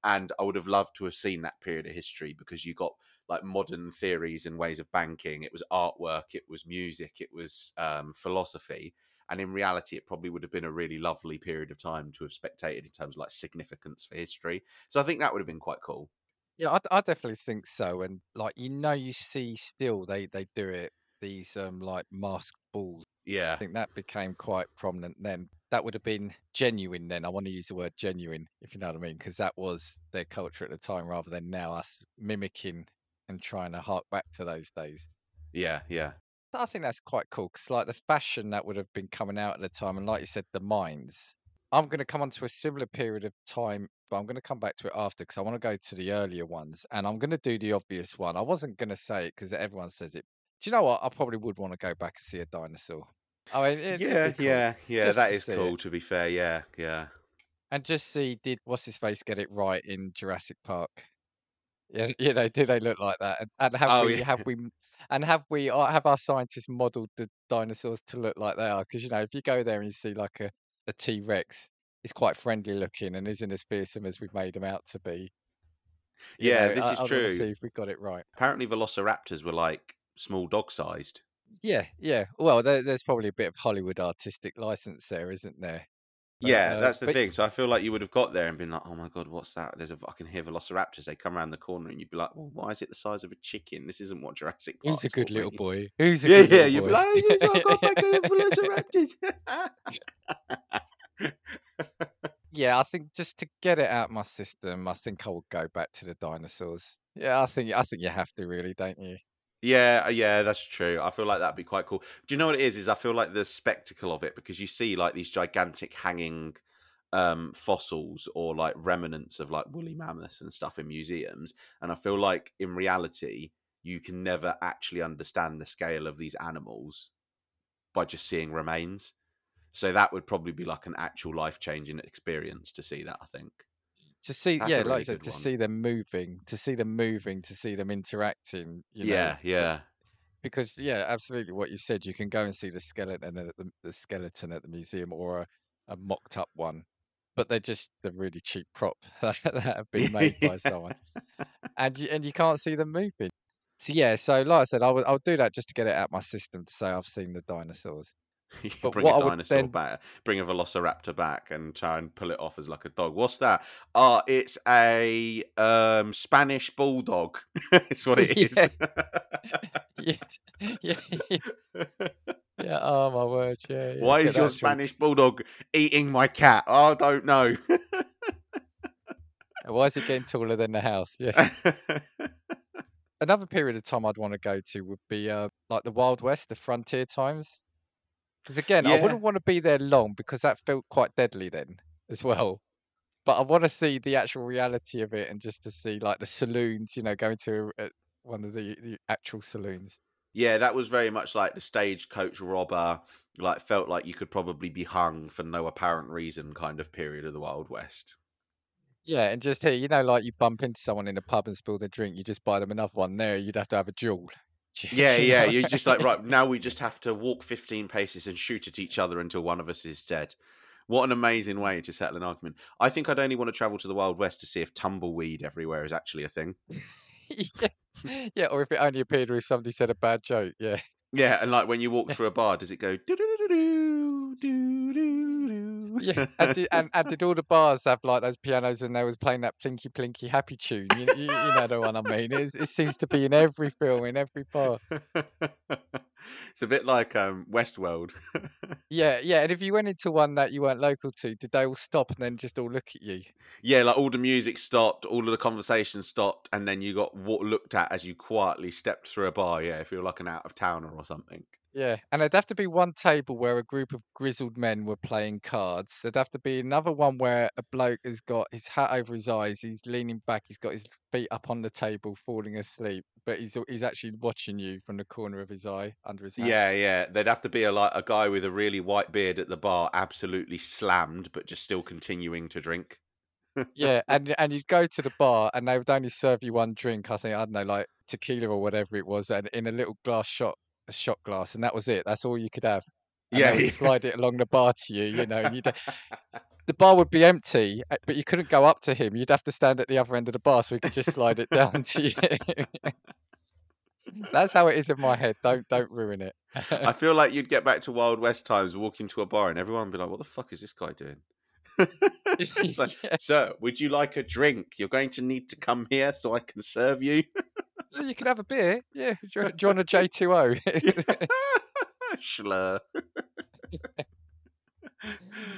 And I would have loved to have seen that period of history because you got like modern theories and ways of banking. It was artwork, it was music, it was um, philosophy. And in reality, it probably would have been a really lovely period of time to have spectated in terms of like significance for history. So I think that would have been quite cool.
Yeah, I, I definitely think so. And like you know, you see still they they do it. These um like masked balls.
Yeah.
I think that became quite prominent then. That would have been genuine then. I want to use the word genuine, if you know what I mean, because that was their culture at the time, rather than now us mimicking and trying to hark back to those days.
Yeah, yeah.
I think that's quite cool because, like, the fashion that would have been coming out at the time, and like you said, the minds. I'm going to come on to a similar period of time, but I'm going to come back to it after because I want to go to the earlier ones, and I'm going to do the obvious one. I wasn't going to say it because everyone says it. Do you know what? I probably would want to go back and see a dinosaur. I mean, it,
Yeah,
cool
yeah, yeah. That is cool.
it
To be fair, yeah, yeah,
and just see did what's his face get it right in Jurassic Park. Yeah, you know, do they look like that? And, and have
Oh
we
yeah,
have we and have we uh, have our scientists modelled the dinosaurs to look like they are? Because you know, if you go there and you see like a a T Rex, it's quite friendly looking and isn't as fearsome as we've made them out to be. You
yeah.
know,
This
I,
is
I
true.
see if we got it right.
Apparently, velociraptors were like small dog sized.
Yeah, yeah. Well, there, there's probably a bit of Hollywood artistic license there, isn't there? But
Yeah,
uh,
that's the
but
thing. So I feel like you would have got there and been like, "Oh my god, what's that?" There's a I can hear velociraptors. They come around the corner, and you'd be like, "Well, why is it the size of a chicken? This isn't what Jurassic
who's a good little
me."
boy? Who's a
Yeah,
good
yeah. You'd be like, "Oh, yes, I got back velociraptors."
Yeah, I think just to get it out my system, I think I would go back to the dinosaurs. Yeah, I think I think you have to really, don't you?
Yeah, uh, yeah, that's true. I feel like that'd be quite cool. Do you know what it is? Is I feel like the spectacle of it because you see like these gigantic hanging um fossils or like remnants of like woolly mammoths and stuff in museums, and I feel like in reality you can never actually understand the scale of these animals by just seeing remains. So that would probably be like an actual life changing experience to see that. I think
To see,
that's
yeah,
a
like
really
I said, to
one.
see them moving, to see them moving, to see them interacting, you know,
Yeah, yeah,
because yeah, absolutely what you said, you can go and see the skeleton at the, the skeleton at the museum or a, a mocked up one, but they're just the really cheap prop that have been made by someone, and you, and you can't see them moving. So yeah, so like I said, I would I'll do that just to get it out my system to say I've seen the dinosaurs.
you
But
bring
what
a dinosaur
then-
back, bring a velociraptor back, and try and pull it off as like a dog. What's that? Oh, it's a um, Spanish bulldog. it's what it is.
Yeah. yeah, yeah, yeah. Oh my word! Yeah. yeah.
Why is your. Spanish bulldog eating my cat? I don't know.
Why is it getting taller than the house? Yeah. Another period of time I'd want to go to would be uh, like the Wild West, the frontier times. Because again, I wouldn't want to be there long because that felt quite deadly then as well. But I want to see the actual reality of it and just to see like the saloons, you know, going to uh, one of the, the actual saloons.
yeah, that was very much like the stagecoach robber. Like felt like you could probably be hung for no apparent reason, kind of period of the Wild West.
Yeah, and just here, you know, like you bump into someone in a pub and spill their drink, you just buy them another one. There, you'd have to have a duel.
Yeah, yeah. You're just like, right, now we just have to walk 15 paces and shoot at each other until one of us is dead. What an amazing way to settle an argument. I think I'd only want to travel to the Wild West to see if tumbleweed everywhere is actually a thing.
yeah. yeah, or if it only appeared if somebody said a bad joke. Yeah.
Yeah, and like when you walk through a bar, does it go do do do do?
Yeah, and did, and, and did all the bars have like those pianos and they was playing that plinky plinky happy tune? You, you, you know the one I mean. It's, it seems to be in every film, in every bar.
it's a bit like um, Westworld.
Yeah, yeah. And if you went into one that you weren't local to, did they all stop and then just all look at you?
yeah, like all the music stopped, all of the conversation stopped, and then you got wa- looked at as you quietly stepped through a bar. Yeah, if you're like an out of towner or something.
Yeah, and there'd have to be one table where a group of grizzled men were playing cards. There'd have to be another one where a bloke has got his hat over his eyes, he's leaning back, he's got his feet up on the table, falling asleep, but he's he's actually watching you from the corner of his eye under his hat.
Yeah, yeah. There'd have to be a like a guy with a really white beard at the bar, absolutely slammed, but just still continuing to drink.
Yeah, and and you'd go to the bar and they would only serve you one drink. I think I don't know, like tequila or whatever it was, and in a little glass shot, a shot glass, and that was it. That's all you could have. And
Yeah, yeah.
slide it along the bar to you, you know. And you'd, the bar would be empty, uh, but you couldn't go up to him. You'd have to stand at the other end of the bar so he could just slide it down to you. That's how it is in my head. Don't don't ruin it.
I feel like you'd get back to Wild West times, walk into a bar, and everyone would be like, "What the fuck is this guy doing?"
Yeah.
"Sir, would you like a drink? You're going to need to mm. come here so I can serve you."
You can have a beer. Yeah. Do you, do you want a J two O?
Schlur.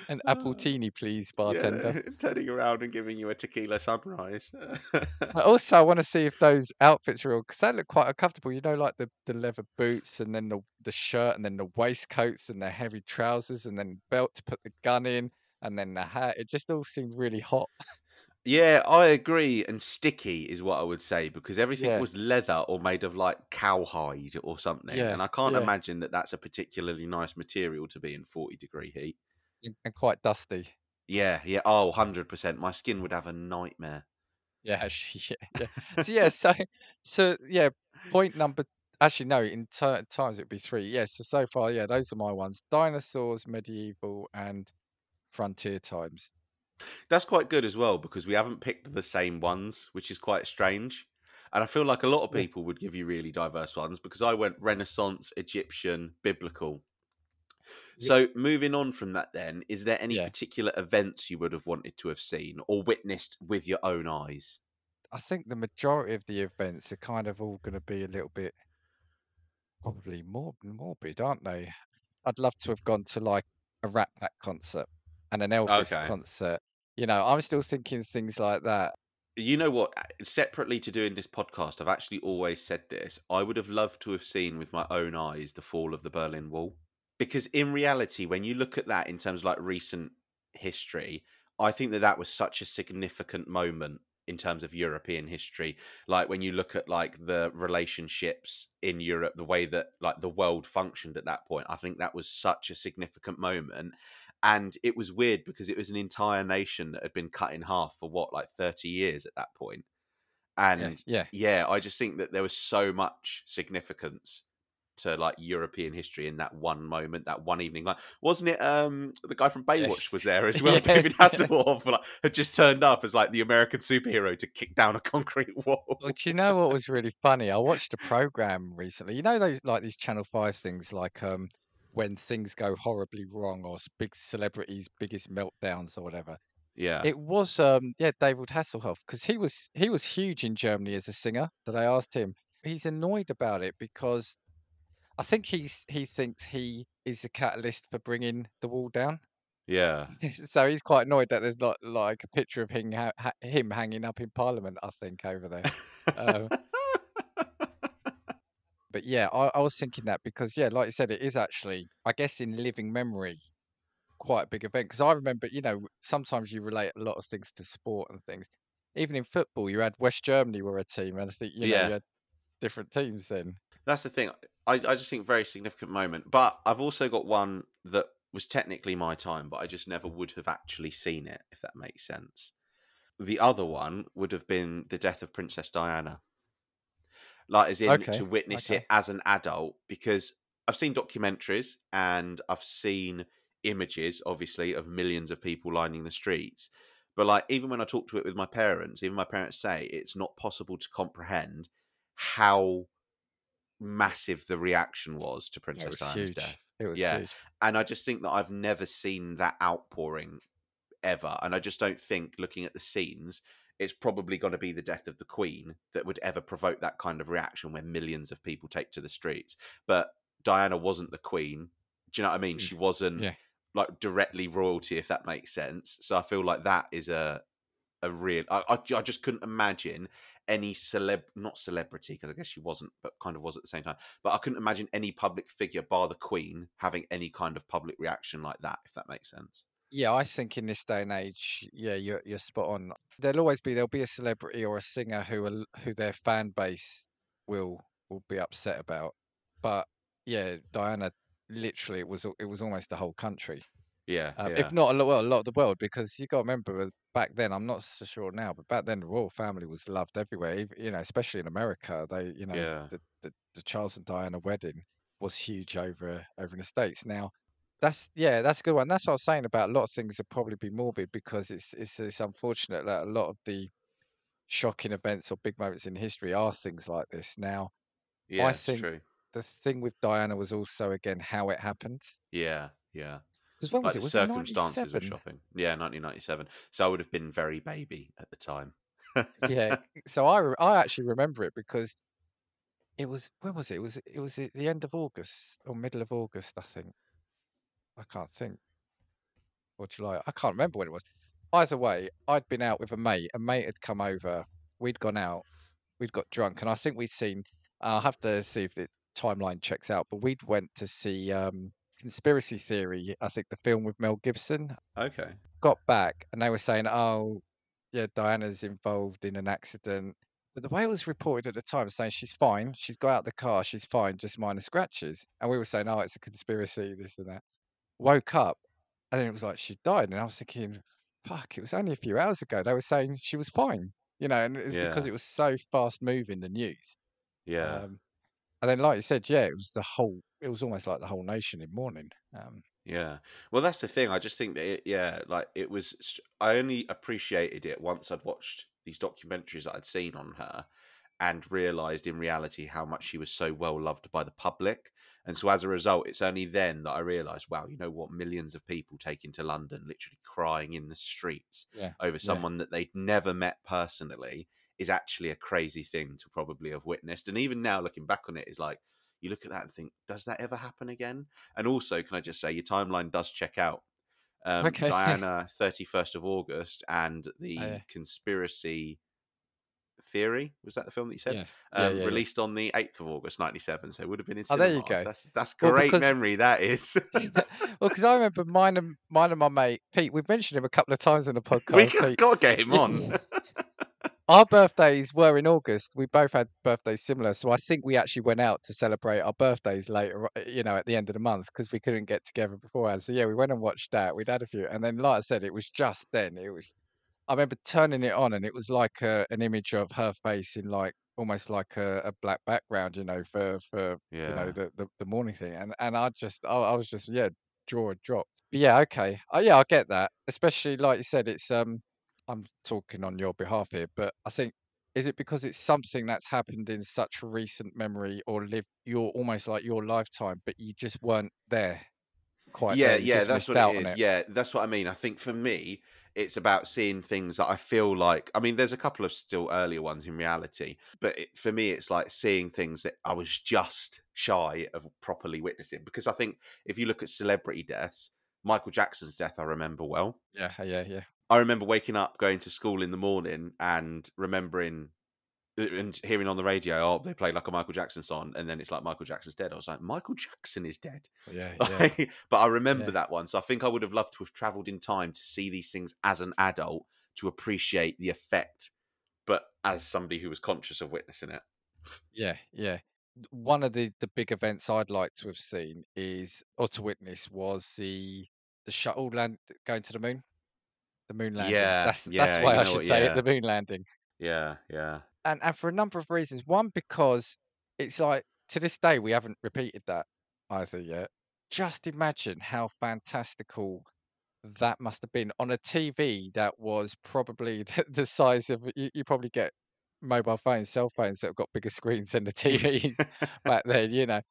An apple ah. teeny, please, bartender.
Yeah, turning around and giving you a tequila sunrise.
Also, I want to see if those outfits are real because they look quite uncomfortable. You know, like the, the leather boots and then the, the shirt and then the waistcoats and the heavy trousers and then belt to put the gun in and then the hat. It just all seemed really hot.
Yeah, I agree. And sticky is what I would say because everything
Yeah.
was leather or made of like cowhide or something.
Yeah,
And I can't
yeah.
imagine that that's a particularly nice material to be in 40 degree heat.
and- quite dusty.
Yeah, yeah. Oh, 100%. My skin would have a nightmare.
Yeah, actually, yeah, yeah. So yeah, so so yeah. Point number. Actually, no. In ter- times, it'd be three. Yes. so so far, yeah, those are my ones: dinosaurs, medieval, and frontier times.
That's quite good as well because we haven't picked the same ones, which is quite strange. And I feel like a lot of people would give you really diverse ones because I went Renaissance, Egyptian, biblical.
Yeah.
So moving on from that, then, is there any
Yeah.
particular events you would have wanted to have seen or witnessed with your own eyes?
I think the majority of the events are kind of all going to be a little bit probably more morbid, aren't they? I'd love to have gone to like a Rat Pack concert and an Elvis
Okay.
concert. You know, I'm still thinking things like that.
You know what? Separately to doing this podcast, I've actually always said this. I would have loved to have seen with my own eyes the fall of the Berlin Wall. Because in reality, when you look at that in terms of like recent history, I think that that was such a significant moment in terms of European history. Like when you look at like the relationships in Europe, the way that like the world functioned at that point, I think that was such a significant moment. And it was weird because it was an entire nation that had been cut in half for what, like 30 years at that point.
Yeah,
And
yeah,
yeah, I just think that there was so much significance to like European history in that one moment, that one evening. Like, wasn't it? Um, the guy from Baywatch
Yes.
was there as well.
Yes,
David
yeah.
Hasselhoff like, had just turned up as like the American superhero to kick down a concrete wall.
Well, do you know what was really funny? I watched a program recently. You know those like these Channel Five things, like um, when things go horribly wrong or big celebrities' biggest meltdowns or whatever.
Yeah.
It was um yeah, David Hasselhoff because he was he was huge in Germany as a singer. That I asked him, he's annoyed about it because I think he's he thinks he is a catalyst for bringing the wall down.
yeah.
so he's quite annoyed that there's not like a picture of him ha- ha- him hanging up in Parliament. I think over there. Um, but yeah, I, I was thinking that because yeah, like you said, it is actually I guess in living memory quite a big event because I remember you know sometimes you relate a lot of things to sport and things. Even in football, you had West Germany were a team, and I think you know
Yeah.
you had different teams then.
That's the thing. I, I just think very significant moment. But I've also got one that was technically my time, but I just never would have actually seen it, if that makes sense. The other one would have been the death of Princess Diana. Like, as in
Okay,
to witness it as an adult, because I've seen documentaries and I've seen images, obviously, of millions of people lining the streets. But, like, even when I talk to it with my parents, even my parents say it's not possible to comprehend how massive the reaction was to
Yeah, it
Princess
was
Diana's
huge.
death.
It was
Yeah.
huge.
And I just think that I've never seen that outpouring ever. And I just don't think, looking at the scenes, it's probably going to be the death of the Queen that would ever provoke that kind of reaction when millions of people take to the streets. But Diana wasn't the Queen. Do you know what I mean?
Mm,
She wasn't
Yeah.
like directly royalty, if that makes sense. So I feel like that is a a real. I I, I just couldn't imagine any celeb, not celebrity, because I guess she wasn't, but kind of was at the same time. But I couldn't imagine any public figure, bar the Queen, having any kind of public reaction like that, if that makes sense.
Yeah, I think in this day and age, yeah, you're you're spot on. There'll always be there'll be a celebrity or a singer who will, who their fan base will will be upset about. But yeah, Diana, literally, it was it was almost the whole country,
Yeah,
um,
yeah,
if not a lot, well, a lot of the world, because you got to remember uh, back then. I'm not so sure now, but back then the royal family was loved everywhere. ev- You know, especially in America, they you know
yeah,
the the, the Charles and Diana wedding was huge over over in the states. Now that's yeah, that's a good one. That's what I was saying about a lot of things would probably be morbid because it's it's it's unfortunate that a lot of the shocking events or big moments in history are things like this. Now,
yeah.
I think
true.
the thing with Diana was also again how it happened.
Yeah, yeah.
Because when was
Like
it? Was it
circumstances were
97?
shocking. Yeah, 1997. So I would have been very baby at the time.
Yeah. So I re- I actually remember it because it was when was it? It was it was at the end of August or middle of August, I think. I can't think. Or July. I can't remember when it was. Either way, I'd been out with a mate. A mate had come over. We'd gone out. We'd got drunk, and I think we'd seen. I'll have to see if the timeline checks out, but we'd went to see um, Conspiracy Theory. I think the film with Mel Gibson.
okay.
Got back, and they were saying, "Oh, yeah, Diana's involved in an accident." But the way it was reported at the time, saying she's fine, she's got out the car, she's fine, just minor scratches, and we were saying, "Oh, it's a conspiracy, this and that." Woke up, and then it was like she died, and I was thinking, "Fuck!" It was only a few hours ago. They were saying she was fine, you know, and it was because it was so fast moving the news.
yeah.
Um, and then, like you said, yeah, it was the whole. It was almost like the whole nation in mourning. Um,
Yeah. Well, that's the thing. I just think that, it, yeah, like it was, I only appreciated it once I'd watched these documentaries that I'd seen on her and realized in reality how much she was so well loved by the public. And so as a result, it's only then that I realized, wow, you know what? Millions of people taking to London, literally crying in the streets
yeah,
over
yeah,
someone that they'd never met personally is actually a crazy thing to probably have witnessed. And even now, looking back on it, is like, you look at that and think, does that ever happen again? And also, can I just say, your timeline does check out. Um,
okay,
Diana, 31st of August, and
Oh,
the
yeah,
conspiracy theory was that the film that you said?
yeah,
Um,
yeah, yeah.
released on the 8th of August, 97. So it would have been in
Oh, there you
cinemas.
go.
That's that's
Well,
great
because
memory, that is.
well, because I remember mine and mine and my mate Pete. We've mentioned him a couple of times in the podcast. Pete,
got to get him on.
our birthdays were in August. We both had birthdays similar, so I think we actually went out to celebrate our birthdays later. You know, at the end of the month because we couldn't get together beforehand. So yeah, we went and watched that. We'd had a few, and then like I said, it was just then. It was. I remember turning it on, and it was like a, an image of her face in like almost like a, a black background, you know, for for you know the the, the morning thing, and and I just I, I was just yeah jaw dropped. But yeah, okay, oh yeah, I get that. Especially like you said, it's um I'm talking on your behalf here, but I think is it because it's something that's happened in such recent memory or live your almost like your lifetime, but you just weren't there quite
yeah
there.
Yeah that's what it is
it.
yeah that's what i mean i think for me it's about seeing things that i feel like i mean there's a couple of still earlier ones in reality but it, for me it's like seeing things that i was just shy of properly witnessing because i think if you look at celebrity deaths michael jackson's death i remember well
Yeah, yeah, yeah.
I remember waking up, going to school in the morning, and remembering and hearing on the radio, oh, they played like a Michael Jackson song, and then it's like Michael Jackson's dead. I was like, Michael Jackson is dead.
Oh, yeah, yeah.
but I remember
Yeah.
that one. So I think I would have loved to have traveled in time to see these things as an adult to appreciate the effect, but as somebody who was conscious of witnessing it.
Yeah, yeah. One of the the big events I'd like to have seen is or to witness was the the shuttle land going to the moon. The moon landing.
Yeah,
That's that's
yeah,
way
you
I should
what,
say it, the moon landing.
Yeah, yeah.
And and for a number of reasons. One, because it's like to this day we haven't repeated that either yet. Just imagine how fantastical that must have been on a TV that was probably the, the size of you, you probably get mobile phones, cell phones that have got bigger screens than the TVs back then, you know.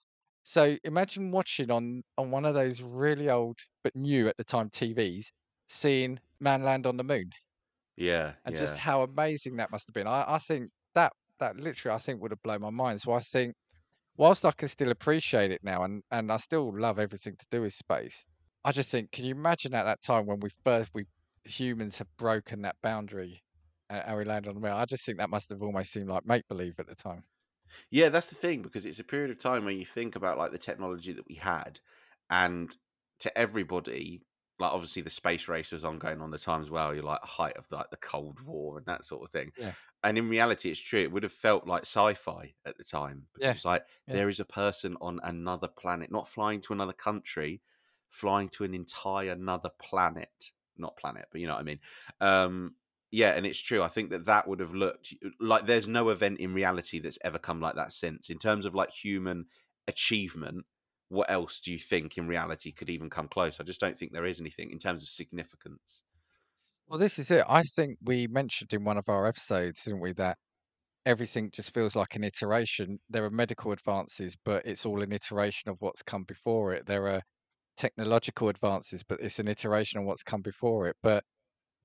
So imagine watching on on one of those really old but new at the time TVs, seeing man land on the moon,
yeah,
and
yeah.
just how amazing that must have been. I, I think that that literally I think would have blown my mind. So I think whilst I can still appreciate it now, and and I still love everything to do with space, I just think, can you imagine at that time when we first we humans have broken that boundary and, and we landed on the moon? I just think that must have almost seemed like make believe at the time.
Yeah, that's the thing because it's a period of time where you think about like the technology that we had, and to everybody, like obviously the space race was ongoing on the time as well. You're like height of like the Cold War and that sort of thing.
Yeah.
And in reality, it's true. It would have felt like sci-fi at the time. Because
Yeah,
It's like
yeah.
there is a person on another planet, not flying to another country, flying to an entire another planet. Not planet, but you know what I mean. Um, yeah, and it's true. I think that that would have looked like there's no event in reality that's ever come like that since. In terms of like human achievement, what else do you think in reality could even come close? I just don't think there is anything in terms of significance.
Well, this is it. I think we mentioned in one of our episodes, didn't we, that everything just feels like an iteration. There are medical advances, but it's all an iteration of what's come before it. There are technological advances, but it's an iteration of what's come before it. But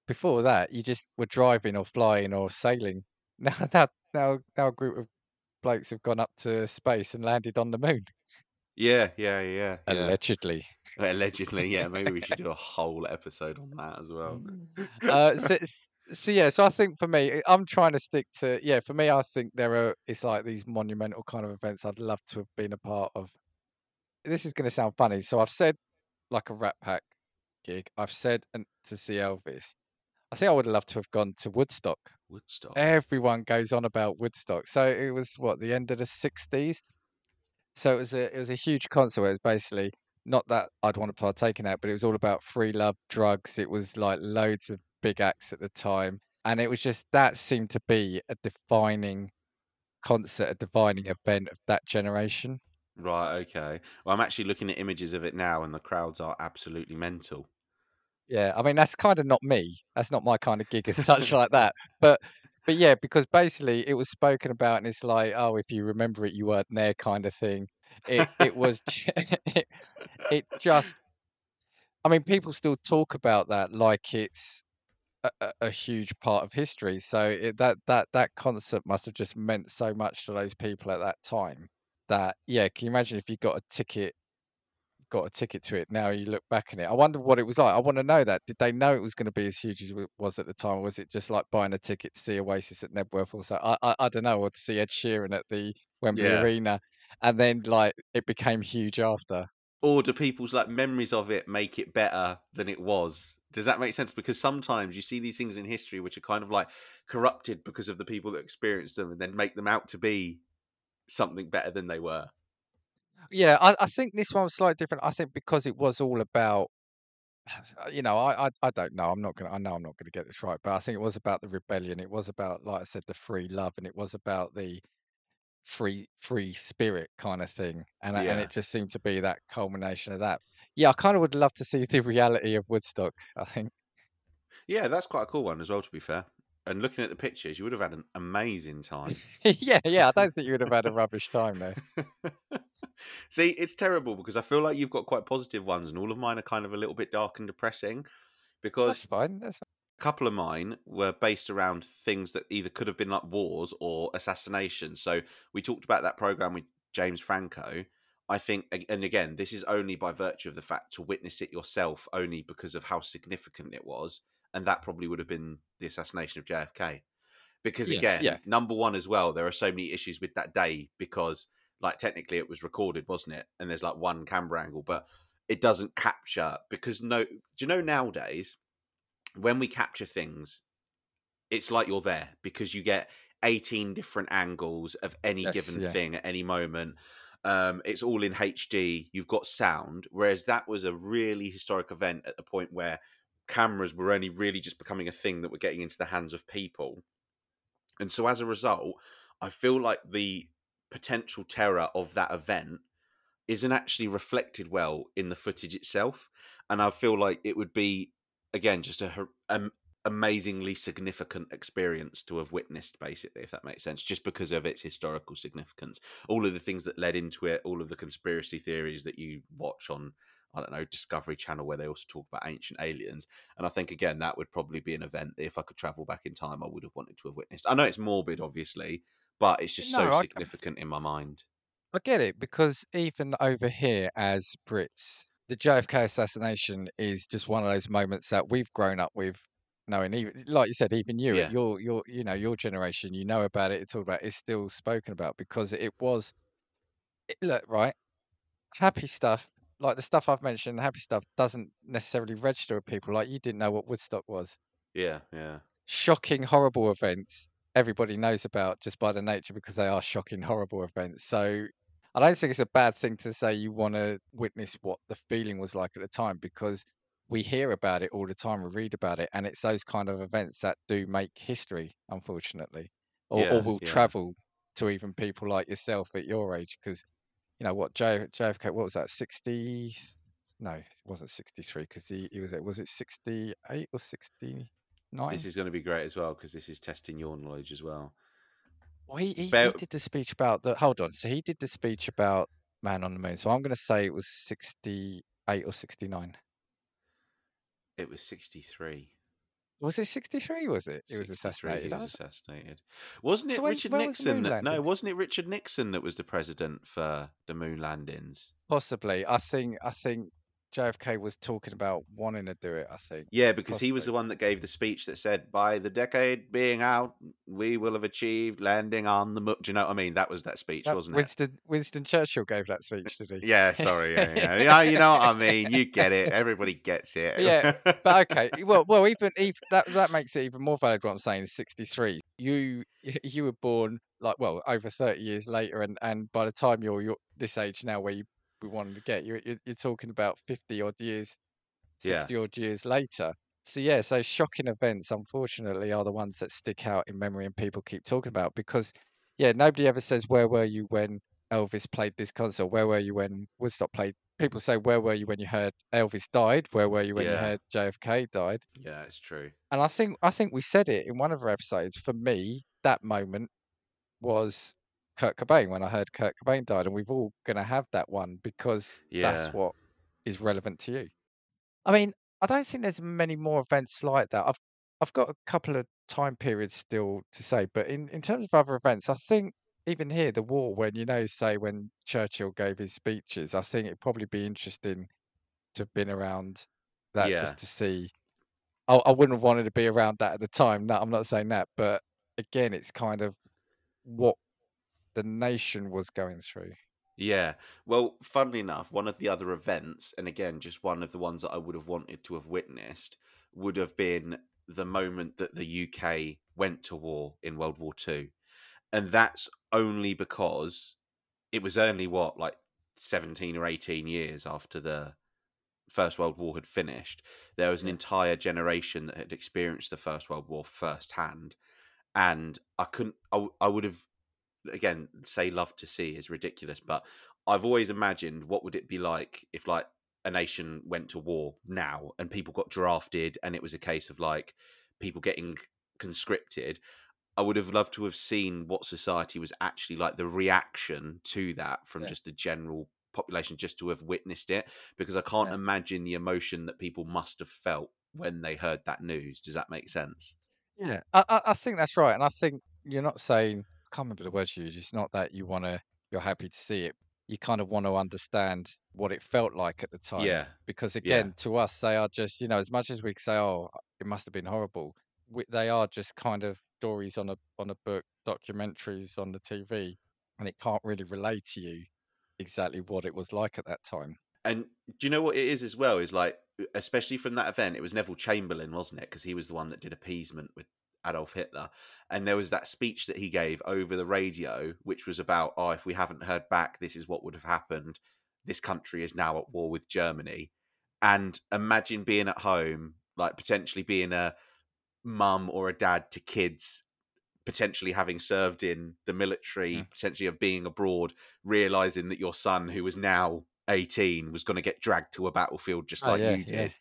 before that, you just were driving or flying or sailing. Now, now, now, now a group of blokes have gone up to space and landed on the moon,
Yeah, yeah, yeah, yeah.
allegedly.
Allegedly, yeah. Maybe we should do a whole episode on that as well.
uh, so, so yeah, so I think for me, I'm trying to stick to yeah. For me, I think there are it's like these monumental kind of events I'd love to have been a part of. This is going to sound funny, so I've said like a Rat Pack gig. I've said and to see Elvis. I think I would have loved to have gone to Woodstock.
Woodstock.
Everyone goes on about Woodstock. So it was what the end of the '60s. So it was a it was a huge concert. Where it was basically not that I'd want to partake in that, but it was all about free love, drugs. It was like loads of big acts at the time, and it was just that seemed to be a defining concert, a defining event of that generation.
Right, okay. Well, I'm actually looking at images of it now, and the crowds are absolutely mental.
Yeah, I mean that's kind of not me. That's not my kind of gig as such like that. But but yeah, because basically it was spoken about, and it's like, oh, if you remember it, you weren't there, kind of thing. It it was it, it just. I mean, people still talk about that like it's a, a, huge part of history. So it, that that that concert must have just meant so much to those people at that time. That yeah, can you imagine if you got a ticket got a ticket to it. Now you look back on it. I wonder what it was like. I want to know that. Did they know it was going to be as huge as it was at the time? Or was it just like buying a ticket to see Oasis at Knebworth or so? I, I, I don't know. Or to see Ed Sheeran at the Wembley
Yeah.
Arena. And then like it became huge after.
Or do people's like memories of it make it better than it was? Does that make sense? Because sometimes you see these things in history which are kind of like corrupted because of the people that experienced them and then make them out to be something better than they were.
Yeah, I, I think this one was slightly different. I think because it was all about, uh, you know, I, I, I don't know. I'm not gonna. I know I'm not gonna get this right, but I think it was about the rebellion. It was about, like I said, the free love, and it was about the free free spirit kind of thing. And I- and
Yeah.
it just seemed to be that culmination of that. Yeah, I kind of would love to see the reality of Woodstock. I think.
Yeah, that's quite a cool one as well, to be fair. and looking at the pictures, you would have had an amazing time.
yeah, yeah. I don't think you would have had a rubbish time there.
See, it's terrible because I feel like you've got quite positive ones, and all of mine are kind of a little bit dark and depressing. Because
That's fine. That's fine.
a couple of mine were based around things that either could have been like wars or assassinations. So we talked about that program with James Franco. I think, and again, this is only by virtue of the fact to witness it yourself, only because of how significant it was, and that probably would have been the assassination of JFK. Because
Yeah,
again,
yeah.
number one as well, there are so many issues with that day because, like, technically it was recorded, wasn't it? And there's like one camera angle, but it doesn't capture because no. Do you know nowadays when we capture things, it's like you're there because you get 18 different angles of any
Yes,
given
yeah.
thing at any moment. Um, it's all in HD. You've got sound, whereas that was a really historic event at the point where cameras were only really just becoming a thing that were getting into the hands of people. And so as a result, I feel like the potential terror of that event isn't actually reflected well in the footage itself. And I feel like it would be, again, just a amazingly significant experience to have witnessed, basically, if that makes sense, just because of its historical significance. All of the things that led into it, all of the conspiracy theories that you watch on, I don't know, Discovery Channel, where they also talk about ancient aliens. And I think, again, that would probably be an event that if I could travel back in time, I would have wanted to have witnessed. I know it's morbid, obviously, but it's just
No,
so
I-
significant in my mind.
I get it because even over here as Brits, the JFK assassination is just one of those moments that we've grown up with knowing. Even like you said, even you,
Yeah.
your your you know your generation, you know about it. It's all about. It's still spoken about because it was. It, look right, happy stuff like the stuff I've mentioned. Happy stuff doesn't necessarily register with people. Like you didn't know what Woodstock was.
Yeah, yeah.
shocking, horrible events everybody knows about just by the nature because they are shocking, horrible events. So I don't think it's a bad thing to say you want to witness what the feeling was like at the time because we hear about it all the time, we read about it, and it's those kind of events that do make history, unfortunately, or,
Yeah,
or will
yeah.
travel to even people like yourself at your age because. You know what, J, JFK? What was that? Sixty? No, it wasn't sixty-three because he, he was. It was it sixty-eight or
This is going to be great as well because this is testing your knowledge as well.
Well, he, he, he did the speech about the. Hold on. So he did the speech about Man on the Moon. So I'm going to say it was 68 or 69.
It was 63.
Was it 63? Was it? It was assassinated.
He was assassinated. Wasn't it
So when-
Richard Nixon? That, no, wasn't it Richard Nixon that was the president for the moon landings?
Possibly. I think. I think JFK was talking about wanting to do it. I think.
Yeah, because he was the one that gave the speech that said, "By the decade being out, we will have achieved landing on the moon." Do you know what I mean? That was that speech,
that
wasn't it?
Winston Winston Churchill gave that speech, did he?
Yeah, sorry. Yeah, yeah. yeah, you know what I mean. You get it. Everybody gets it.
Yeah, But okay, well, well, even, even that that makes it even more valid. What I'm saying, 63. You you were born like well over 30 years later, and and by the time you're you're this age now, where you we wanted to get, you're you're, you're talking about 50 odd years,
Yeah.
60 odd years later. So yeah, so shocking events, unfortunately, are the ones that stick out in memory and people keep talking about because yeah, nobody ever says where were you when Elvis played this concert? Where were you when Woodstock played? People say where were you when you heard Elvis died? Where were you when you heard JFK died?
yeah, it's true.
And I think I think we said it in one of our episodes. For me, that moment was Kurt Cobain when I heard Kurt Cobain died, and we've all gonna have that one because that's what is relevant to you. I mean, I don't think there's many more events like that. I've I've got a couple of time periods still to say, but in, in terms of other events, I think even here the war when you know, say when Churchill gave his speeches, I think it'd probably be interesting to have been around that
Yeah.
just to see. I, I wouldn't have wanted to be around that at the time. No, I'm not saying that, but again, it's kind of what the nation was going through.
Yeah. Well, funnily enough, one of the other events, and again, just one of the ones that I would have wanted to have witnessed, would have been the moment that the UK went to war in World War Two. And that's only because it was only what, like 17 or 18 years after the First World War had finished. There was an
Yeah.
entire generation that had experienced the First World War firsthand. And I couldn't, I, I would have again say love to see is ridiculous but i've always imagined what would it be like if like a nation went to war now and people got drafted and it was a case of like people getting conscripted. I would have loved to have seen what society was actually like, the reaction to that from
Yeah.
just the general population, just to have witnessed it, because I can't
Yeah.
imagine the emotion that people must have felt when they heard that news. Does that make sense?
Yeah, I, I think that's right, and I think you're not saying can't remember the words you used. It's not that you want to, you're happy to see it. You kind of want to understand what it felt like at the time,
Yeah,
because
yeah,
again, to us, they are just you know as much as we say, oh, it must have been horrible. We, they are just kind of stories on a on a book, documentaries on the TV, and it can't really relate to you exactly what it was like at that time.
And do you know what it is as well? Is like, especially from that event, it was Neville Chamberlain, wasn't it? Because he was the one that did appeasement with Adolf Hitler. And there was that speech that he gave over the radio, which was about, oh, if we haven't heard back, this is what would have happened. This country is now at war with Germany. And imagine being at home, like potentially being a mum or a dad to kids potentially having served in the military,
Mm.
potentially of being abroad, realizing that your son, who was now 18, was going to get dragged to a battlefield just
Oh
like
yeah,
you
yeah,
did.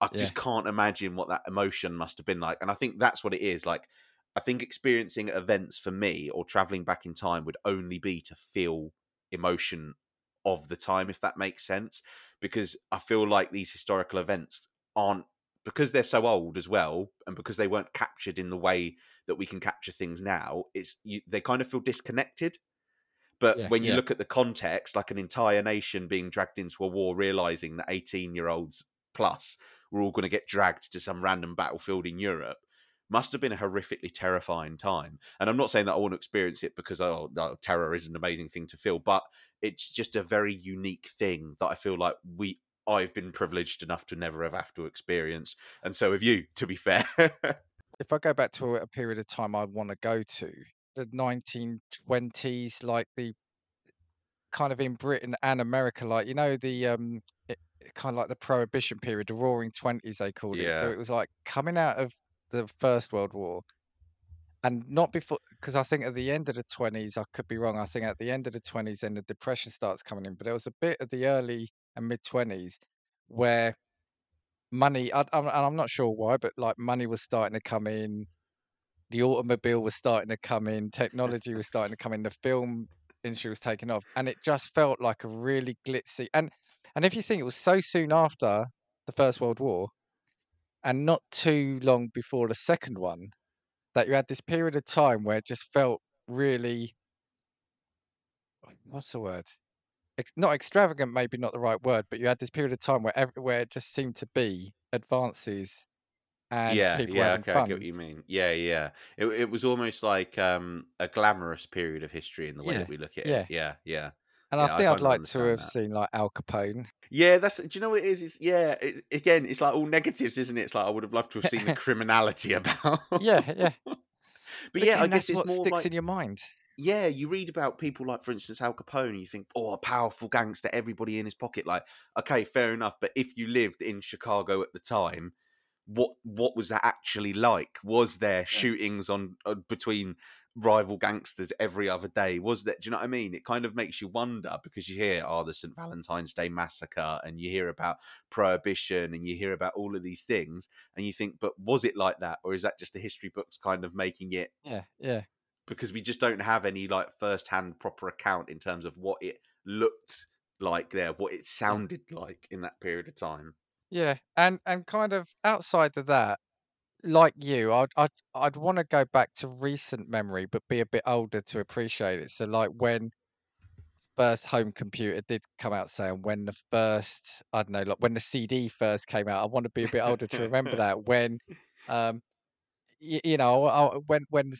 I
yeah,
just can't imagine what that emotion must have been like. And I think that's what it is. Like, I think experiencing events for me or traveling back in time would only be to feel emotion of the time, if that makes sense. Because I feel like these historical events aren't because they're so old as well, and because they weren't captured in the way that we can capture things now. It's you, they kind of feel disconnected. But
yeah,
when you
yeah,
look at the context, like an entire nation being dragged into a war, realizing that 18 year olds plus were all going to get dragged to some random battlefield in Europe, must have been a horrifically terrifying time. And I'm not saying that I want to experience it because oh, no, terror is an amazing thing to feel, but it's just a very unique thing that I feel like we I've been privileged enough to never have have to experience, and so have you. To be fair,
if I go back to a, period of time I want to go to, the 1920s, like the kind of in Britain and America, like you know the um, kind of like the Prohibition period, the Roaring Twenties they called it. So it was like coming out of the First World War, and not before, because I think at the end of the 20s, I could be wrong. I think at the end of the 20s, then the Depression starts coming in. But there was a bit of the early and mid 20s where money, I, I'm, and I'm not sure why, but like money was starting to come in the automobile was starting to come in, technology was starting to come in, the film industry was taking off, and it just felt like a really glitzy. And and if you think it was so soon after the First World War, and not too long before the second one, that you had this period of time where it just felt really, what's the word? Ex- not extravagant, maybe not the right word, but you had this period of time where ev- where it just seemed to be advances and
yeah,
people
yeah. Okay, I get what you mean. Yeah, yeah. It it was almost like um a glamorous period of history in the way
Yeah,
that we look at it.
yeah.
Yeah, yeah,
And I
yeah. I
think I'd like to have
that.
seen like Al Capone.
Yeah, that's. Do you know what it is? It's yeah. It, again, it's like all negatives, isn't it? It's like I would have loved to have seen the criminality about.
Yeah, yeah.
But
But
yeah, I guess
that's
it's
what
more
sticks
like
in your mind.
yeah, you read about people like, for instance, Al Capone, you think, oh, a powerful gangster, everybody in his pocket. Like, okay, fair enough. But if you lived in Chicago at the time, what what was that actually like? Was there shootings on uh, between rival gangsters every other day? Was that? Do you know what I mean? It kind of makes you wonder because you hear, oh, the St. Valentine's Day massacre, and you hear about prohibition, and you hear about all of these things, and you think, but was it like that, or is that just the history books kind of making it?
Yeah, yeah.
because we just don't have any like first-hand proper account in terms of what it looked like there, what it sounded like in that period of time.
Yeah. And and kind of outside of that, like you, I'd I'd I'd want to go back to recent memory, but be a bit older to appreciate it. So like when first home computer did come out, say, and when the first I don't know, like when the CD first came out, I want to be a bit older to remember that. When um you, you know, I, when when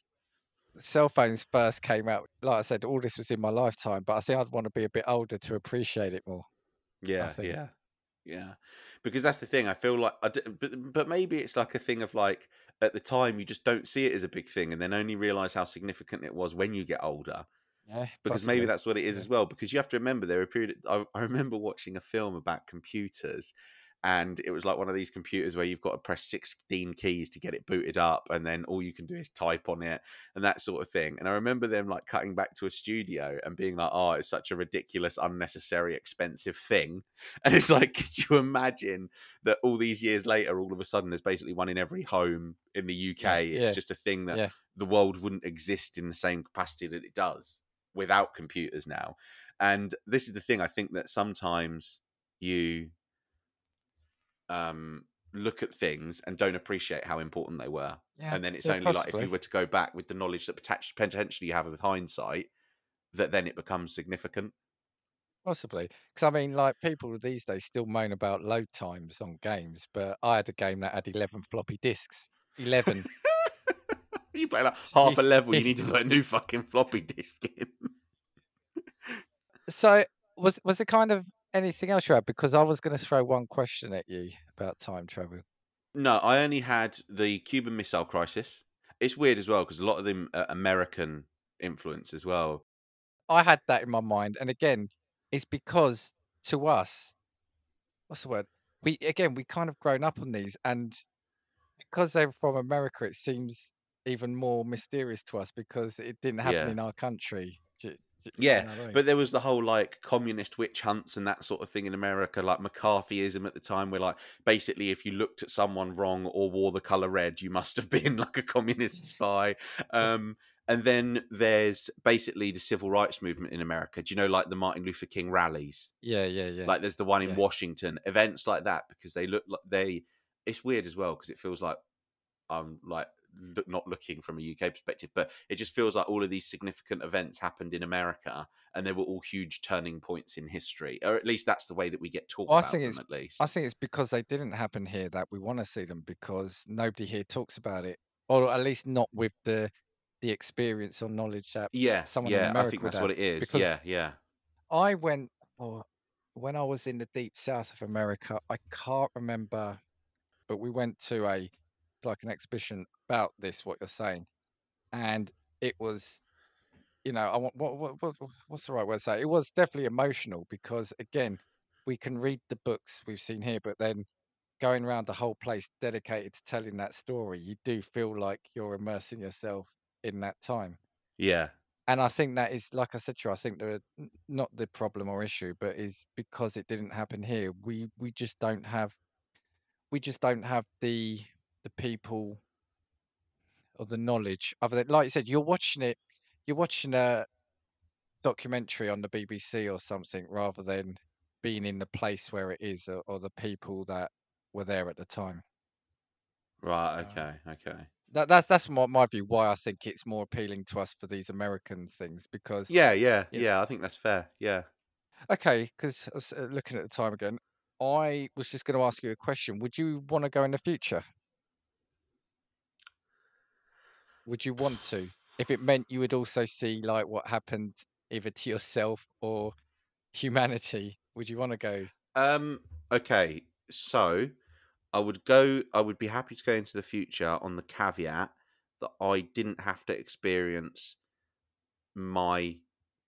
cell phones first came out, like I said, all this was in my lifetime, but I think I'd want to be a bit older to appreciate it more. I
Yeah,
think.
yeah, yeah. Because that's the thing. I feel like, I d- but but maybe it's like a thing of like at the time you just don't see it as a big thing, and then only realize how significant it was when you get older.
Yeah,
because maybe that's what it is
Yeah.
as well. Because you have to remember there were a period. I, I remember watching a film about computers, and it was like one of these computers where you've got to press 16 keys to get it booted up and then all you can do is type on it and that sort of thing and i remember them like cutting back to a studio and being like oh it's such a ridiculous unnecessary expensive thing and it's like could you imagine that all these years later all of a sudden there's basically one in every home in the uk
Yeah,
it's
yeah,
just a thing that
yeah.
the world wouldn't exist in the same capacity that it does without computers now and this is the thing i think that sometimes you um look at things and don't appreciate how important they were
Yeah,
and then it's
yeah,
only like if you were to go back with the knowledge that potentially potentially you have with hindsight that then it becomes significant
Possibly, because I mean, like people these days still moan about load times on games, but I had a game that had eleven floppy disks. Eleven.
you play like half a level you
You-
need to put a new fucking floppy disk in
so was was it kind of anything else you had? Because I was going to throw one question at you about time travel.
No, I only had the Cuban Missile Crisis. It's weird as well because a lot of them are American influence as well.
I had that in my mind, and again, it's because to us, what's the word? We again we kind of grown up on these, and because they're from America, it seems even more mysterious to us because it didn't happen
Yeah.
in our country. Do you
Yeah,
know I mean?
but there was the whole like communist witch hunts and that sort of thing in America, like McCarthyism at the time, where like basically if you looked at someone wrong or wore the color red, you must have been like a communist spy. Um, and then there's basically the civil rights movement in America. Do you know like the Martin Luther King rallies?
yeah, yeah, yeah.
Like there's the one in
Yeah.
Washington, events like that because they look like they. It's weird as well because it feels like I'm like look, not looking from a UK perspective, but it just feels like all of these significant events happened in America and they were all huge turning points in history, or at least that's the way that we get taught
Well, I
about
think
them.
it's-
At least,
I think it's because they didn't happen here that we want to see them because nobody here talks about it, or at least not with the the experience or knowledge that
yeah,
someone in
yeah, I
America
think
would
that's what it is.
because-
Yeah, yeah,
I went or when I was in the deep south of America. I can't remember, but we went to a like an exhibition about this. What you're saying, and it was, you know, I want what what, what what's the right word to say? It was definitely emotional because again, we can read the books we've seen here, but then going around the whole place dedicated to telling that story, you do feel like you're immersing yourself in that time
yeah,
and I think that is, like I said to you, I think the not the problem or issue, but is because it didn't happen here. We we just don't have, we just don't have the the people or the knowledge. Other than, like you said, you're watching it, you're watching a documentary on the BBC or something, rather than being in the place where it is or, or the people that were there at the time.
right,
Um,
okay, okay.
That that's that's my my view. Why I think it's more appealing to us for these American things because
Yeah, yeah,
Yeah.
yeah. I think that's fair. Yeah.
Okay, because I was uh, looking at the time again. I was just going to ask you a question. Would you want to go in the future? Would you want to? If it meant you would also see like what happened either to yourself or humanity, would you want to go?
Um. Okay. So, I would go. I would be happy to go into the future on the caveat that I didn't have to experience my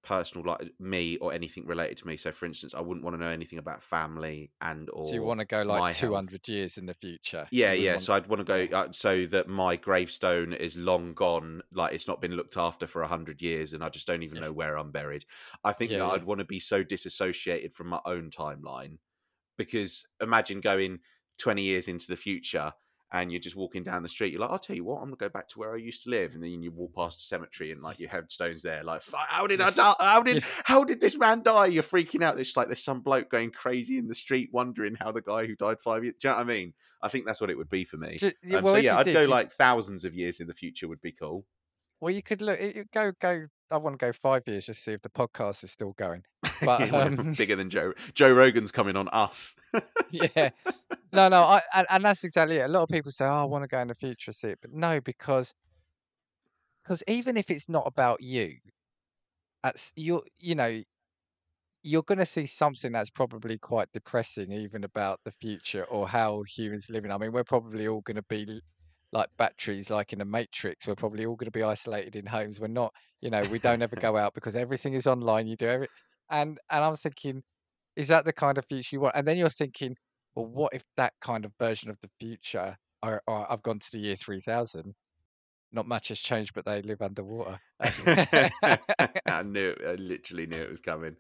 personal like me or anything related to me. So, for instance, I wouldn't want to know anything about family and or
So you want to go like
health.
200 years in the future?
Yeah, yeah. So I'd want to go uh, so that my gravestone is long gone, like it's not been looked after for a hundred years, and I just don't even
Yeah.
know where I'm buried. I think
Yeah,
that
yeah.
I'd want to be so disassociated from my own timeline because imagine going twenty years into the future and you're just walking down the street. You're like, I'll tell you what, I'm gonna go back to where I used to live, and then you walk past a cemetery and like your headstone's there. Like, how did I die? How did how did this man die? You're freaking out. It's like there's some bloke going crazy in the street, wondering how the guy who died five years. Do you know what I mean? I think that's what it would be for me. Um,
well,
so yeah, I'd
did,
go
you-
like thousands of years in the future would be cool.
Well, you could look. You go go. I want to go five years just to see if the podcast is still going. But um,
bigger than Joe. Joe Rogan's coming on us.
yeah, no, no, I and, and that's exactly it. A lot of people say, "Oh, I want to go in the future, see it," but no, because because even if it's not about you, that's you. You know, you're going to see something that's probably quite depressing, even about the future or how humans living. I mean, we're probably all going to be like batteries, like in a matrix. We're probably all going to be isolated in homes. We're not, you know, we don't ever go out because everything is online. You do every, and and I was thinking, is that the kind of future you want? And then you're thinking, well, what if that kind of version of the future, or, or I've gone to the year 3000, not much has changed, but they live underwater.
I knew it. I literally knew it was coming.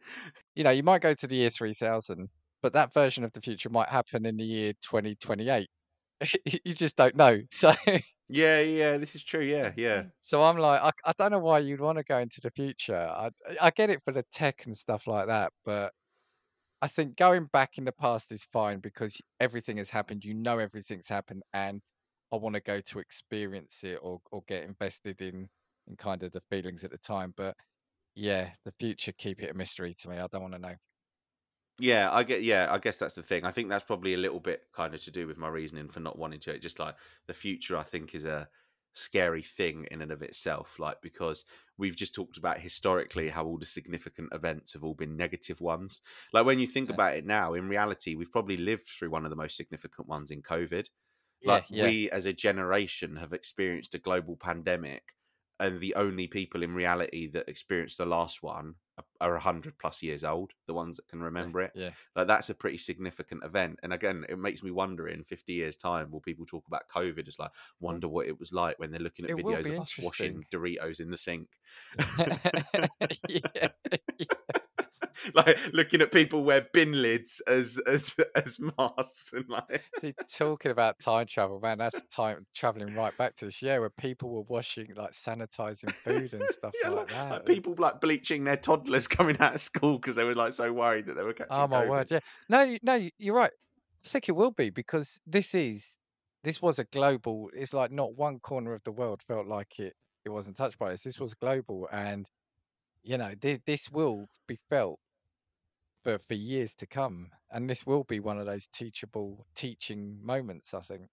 you know, you might go to the year 3000, but that version of the future might happen in the year 2028. you just don't know. So,
Yeah, yeah, this is true. Yeah, yeah. Mm.
so I'm like, I, I don't know why you'd want to go into the future. I, I get it for the tech and stuff like that, but I think going back in the past is fine because everything has happened. You know everything's happened, and I want to go to experience it or or get invested in in kind of the feelings at the time. But yeah, the future, keep it a mystery to me. I don't want to know.
Yeah, I get. Yeah, I guess that's the thing. I think that's probably a little bit kind of to do with my reasoning for not wanting to. It just like the future, I think, is a scary thing in and of itself. Like because we've just talked about historically how all the significant events have all been negative ones. Like when you think
Yeah.
about it now, in reality, we've probably lived through one of the most significant ones in COVID.
Yeah,
Like
yeah.
we as a generation have experienced a global pandemic, and the only people in reality that experienced the last one are- are hundred plus years old. The ones that can remember it.
Yeah.
Like that's a pretty significant event. And again, it makes me wonder in 50 years' time, will people talk about COVID as like, wonder what it was like when they're looking at
It
videos of us washing Doritos in the sink?
yeah.
like looking at people wear bin lids as as as masks and like
See, talking about time travel, man, that's time traveling right back to this year where people were washing, like sanitizing food and stuff
yeah,
like
like,
that.
like people like bleaching their toddlers coming out of school because they were like so worried that they were catching
Oh my
COVID.
word, yeah. No, no, you- you're right. I think it will be because this is this was a global. It's like not one corner of the world felt like it it wasn't touched by this. This was global, and you know this this will be felt for for years to come, and this will be one of those teachable teaching moments. I think.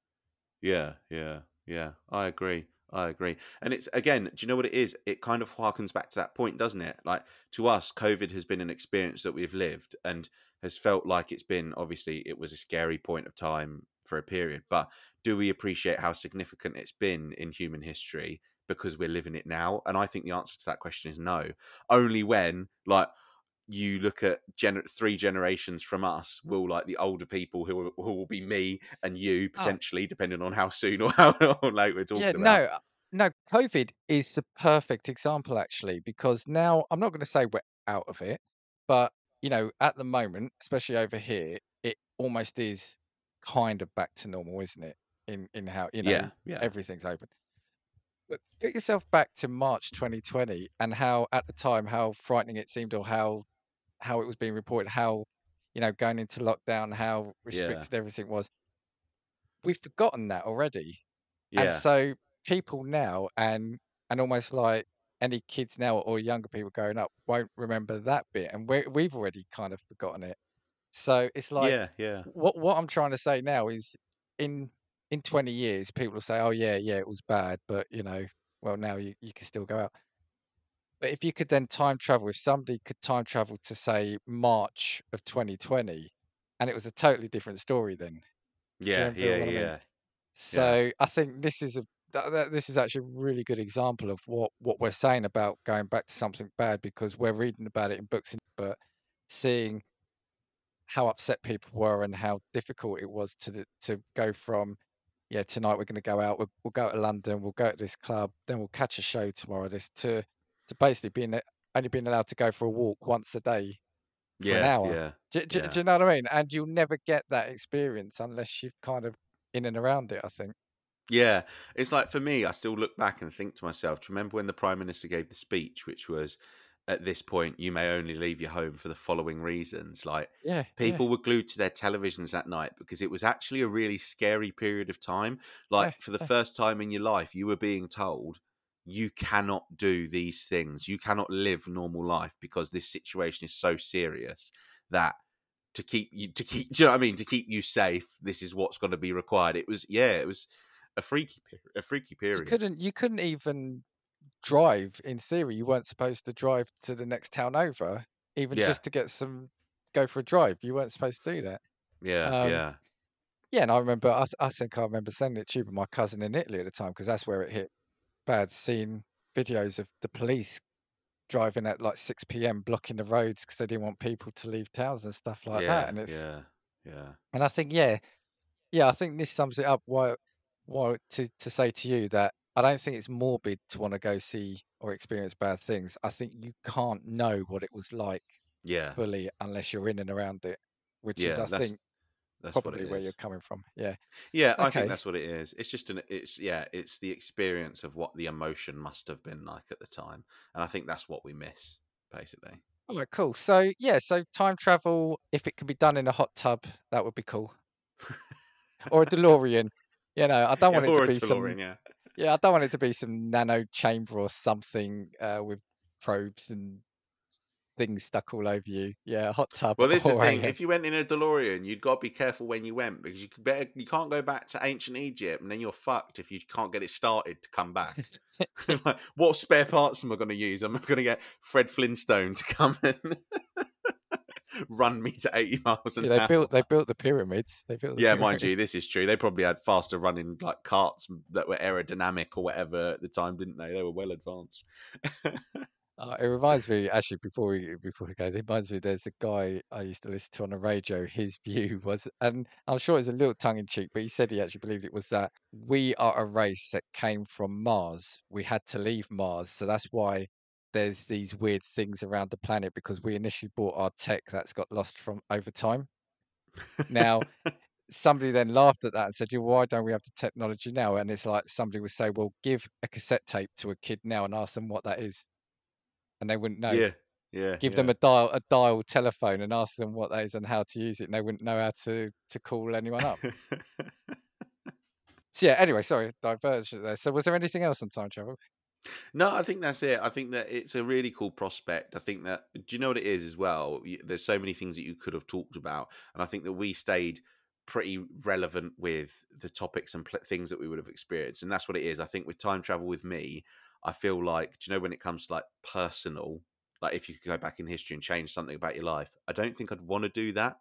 Yeah, yeah, yeah. I agree. I agree. And it's again, do you know what it is? It kind of harkens back to that point, doesn't it? Like to us, COVID has been an experience that we've lived and has felt like it's been obviously it was a scary point of time for a period. But do we appreciate how significant it's been in human history because we're living it now? And I think the answer to that question is no. Only when like you look at gener- three generations from us will like the older people who will, who will be me and you
Oh.
potentially depending on how soon or how, late we're talking
Yeah,
about
no, uh, no. COVID is the perfect example actually because now I'm not going to say we're out of it, but you know, at the moment, especially over here, it almost is kind of back to normal, isn't it? In in how you know
yeah yeah
everything's open. But get yourself back to March 2020 and how at the time how frightening it seemed or how how it was being reported, how you know going into lockdown, how restricted everything was. We've forgotten that already. And so people now and and almost like any kids now or younger people growing up won't remember that bit and we we've already kind of forgotten it. So it's like
yeah yeah
what what I'm trying to say now is in in 20 years people will say oh yeah yeah it was bad but you know well now you, you can still go out. But if you could then time travel if somebody could time travel to say March of 2020 and it was a totally different story then.
yeah yeah
I mean?
yeah
So I think this is a that, that- this is actually a really good example of what what we're saying about going back to something bad because we're reading about it in books, but seeing how upset people were and how difficult it was to to go from yeah tonight we're going to go out we'll, we'll go to London we'll go to this club then we'll catch a show tomorrow this to to basically being only being allowed to go for a walk once a day for an hour.
yeah
Do, do,
yeah.
do you know what I mean? And you'll never get that experience unless you've kind of in and around it. I think.
Yeah, it's like for me, I still look back and think to myself, do you remember when the Prime Minister gave the speech, which was, at this point, you may only leave your home for the following reasons? Like,
Yeah. yeah.
people were glued to their televisions that night because it was actually a really scary period of time. Like,
Yeah,
for the
yeah.
first time in your life, you were being told, you cannot do these things. You cannot live normal life because this situation is so serious that to keep you to keep do you know what I mean to keep you safe this is what's going to be required it was yeah it was a freaky period a freaky period You
couldn't. You couldn't even drive. In theory, you weren't supposed to drive to the next town over, even
Yeah.
just to get some go for a drive. You weren't supposed to do that.
yeah
Um,
yeah
Yeah, and I remember. I, I think I remember sending it to you, but my cousin in Italy at the time, because that's where it hit bad. Seeing videos of the police driving at like six p.m. blocking the roads because they didn't want people to leave towns and stuff like
yeah
that. And it's
yeah Yeah.
And I think, yeah, yeah, I think this sums it up. Why, why to to say to you that I don't think it's morbid to want to go see or experience bad things. I think you can't know what it was like
Yeah.
fully unless you're in and around it, which is, I
That's
think,
that's
probably where you're coming from. Yeah.
Yeah, I think that's what it is. It's just an it's yeah, it's the experience of what the emotion must have been like at the time. And I think that's what we miss, basically.
All right, cool. So yeah, so time travel, if it can be done in a hot tub, that would be cool. Or a DeLorean. You know, I don't
Yeah,
want it to be some
yeah.
Yeah, I don't want it to be some nano chamber or something uh, with probes and things stuck all over you. Yeah, hot tub
Well, this is the thing. If you went in a DeLorean, you'd got to be careful when you went because you better you can't go back to ancient Egypt, and then you're fucked if you can't get it started to come back. like, what spare parts am I going to use? I'm going to get Fred Flintstone to come and run me to 80 miles an
yeah, they
hour.
built they built the pyramids. They built the
Yeah, mind you, this is true. They probably had faster running like carts that were aerodynamic or whatever at the time, didn't they? They were well advanced.
Uh, it reminds me actually before we before we go, it reminds me there's a guy I used to listen to on the radio. His view was, and I'm sure it's a little tongue in cheek, but he said he actually believed it was that we are a race that came from Mars. We had to leave Mars, so that's why there's these weird things around the planet because we initially bought our tech that's got lost from over time. Now, somebody then laughed at that and said, "Yeah, why don't we have the technology now?" And it's like somebody would say, "Well, give a cassette tape to a kid now and ask them what that is." And they wouldn't know
yeah, yeah,
give them a dial a dial telephone and ask them what that is and how to use it and they wouldn't know how to to call anyone up so yeah anyway sorry diversion there so was there anything else on time travel
No, I think that's it. I think that it's a really cool prospect. I think that do you know what it is as well? There's so many things that you could have talked about, and I think that we stayed pretty relevant with the topics and pl- things that we would have experienced, and that's what it is. I think with time travel with me, I feel like do you know when it comes to like personal, like if you could go back in history and change something about your life, I don't think I'd want to do that mm.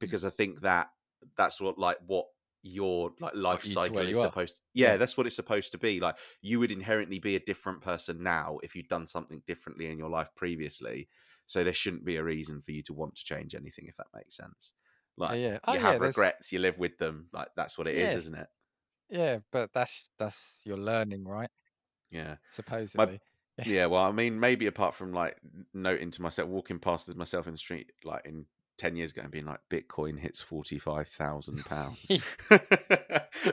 because I think that that's what like what your like life
to
cycle is supposed yeah,
Yeah.
that's what it's supposed to be like you would inherently be a different person now if you'd done something differently in your life previously so there shouldn't be a reason for you to want to change anything if that makes sense.
Yeah
like
yeah. oh
you
yeah
have
there's
regrets you live with them like that's what it is
yeah.
isn't it?
Yeah but that's that's your learning right?
Yeah. My
supposedly. yeah
yeah well i mean maybe apart from like noting to myself walking past myself in the street like in 10 years ago and being like bitcoin hits 45,000 pounds.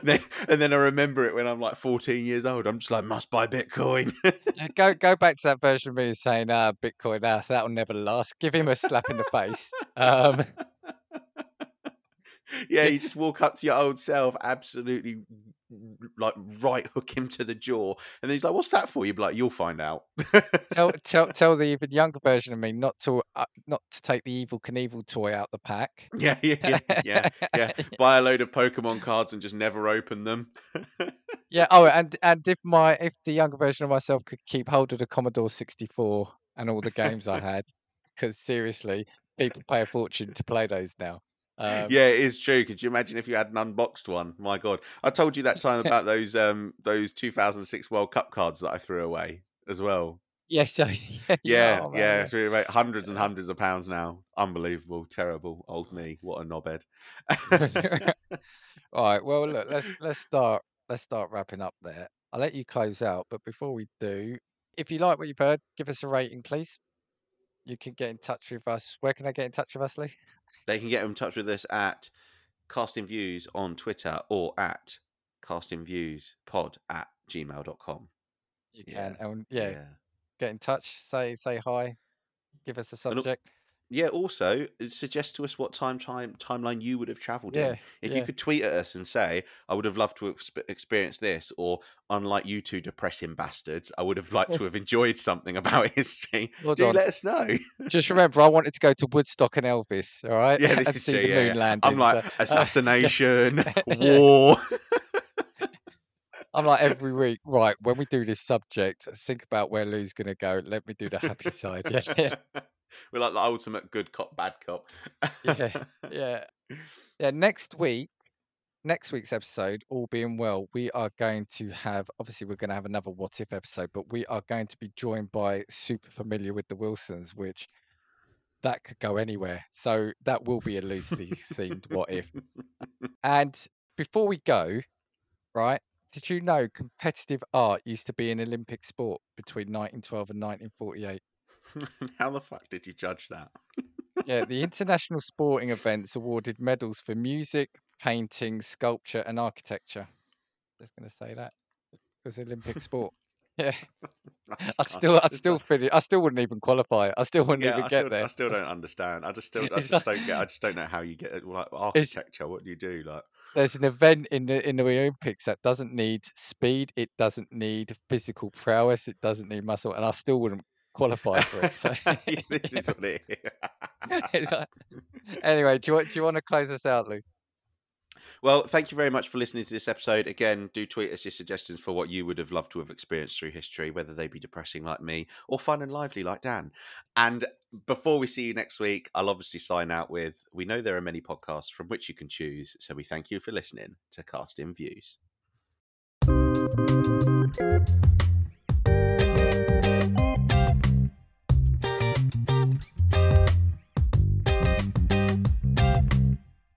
Then and then i remember it when i'm like 14 years old. I'm just like must buy bitcoin.
Go go back to that version of me saying ah bitcoin ah that'll never last. Give him a slap in the face. Um
yeah,
yeah,
you just walk up to your old self, absolutely like right hook him to the jaw, and then he's like, "What's that for?" You'd be like, "You'll find out."
tell tell tell the even younger version of me not to uh, not to take the Evel Knievel toy out the pack.
yeah, yeah, yeah, yeah, yeah. Buy a load of Pokemon cards and just never open them.
Yeah. Oh, and and if my if the younger version of myself could keep hold of the Commodore 64 and all the games I had, because seriously, people pay a fortune to play those now. Um,
yeah, it is true. Could you imagine if you had an unboxed one? My God, I told you that time about those um those 2006 World Cup cards that I threw away as well.
yes. So, yeah.
Yeah,
Oh
yeah,
man.
threw away hundreds and hundreds of pounds now. Unbelievable, terrible, old me. What a knobhead.
all right. Well, look. Let's let's start let's start wrapping up there. I'll let you close out, but before we do, if you like what you've heard, give us a rating, please. You can get in touch with us. Where can I get in touch with us, Lee?
They can get in touch with us at casting views on twitter or at casting views pod at gmail.com
You
yeah
can, and yeah,
yeah
get in touch. Say say hi. Give us a subject.
Yeah also uh, suggest to us what time time timeline you would have traveled in
Yeah,
if you could tweet at us and say i would have loved to exp- experience this or unlike you two depressing bastards i would have liked to have enjoyed something about history
Hold
do
on.
let us know
Just remember, I wanted to go to Woodstock and Elvis, all right,
yeah this
and
is
see
true
the
yeah,
moon
yeah.
landing.
i'm like
so, uh,
assassination war
I'm like every week, right? When we do this subject, think about where Lou's gonna go. Let me do the happy side. Yeah, yeah,
We're like the ultimate good cop, bad cop.
yeah, yeah. Yeah. Next week, next week's episode, all being well, we are going to have. Obviously, we're going to have another what if episode, but we are going to be joined by super familiar with the Wilsons, which that could go anywhere. So that will be a loosely themed what if. And before we go, right? Did you know competitive art used to be an Olympic sport between 1912 and 1948?
How the fuck did you judge that?
Yeah, the international sporting events awarded medals for music, painting, sculpture, and architecture. Just going to say that it was Olympic sport. Yeah, I'd still,
I
still, finish, I still wouldn't even qualify. I still wouldn't
yeah,
even
I
get
still,
there.
I still don't understand. I just still, I just
like-
don't get. I just don't know how you get it. Like architecture. What do you do? Like,
There's an event in the in the Olympics that doesn't need speed. It doesn't need physical prowess. It doesn't need muscle, and I still wouldn't qualify for it. So,
this is what it is.
like- anyway, do you want do you want to close us out, Lou?
Well, thank you very much for listening to this episode. Again, do tweet us your suggestions for what you would have loved to have experienced through history, whether they be depressing like me or fun and lively like Dan. And before we see you next week, I'll obviously sign out with we know there are many podcasts from which you can choose, so we thank you for listening to Cast in Views.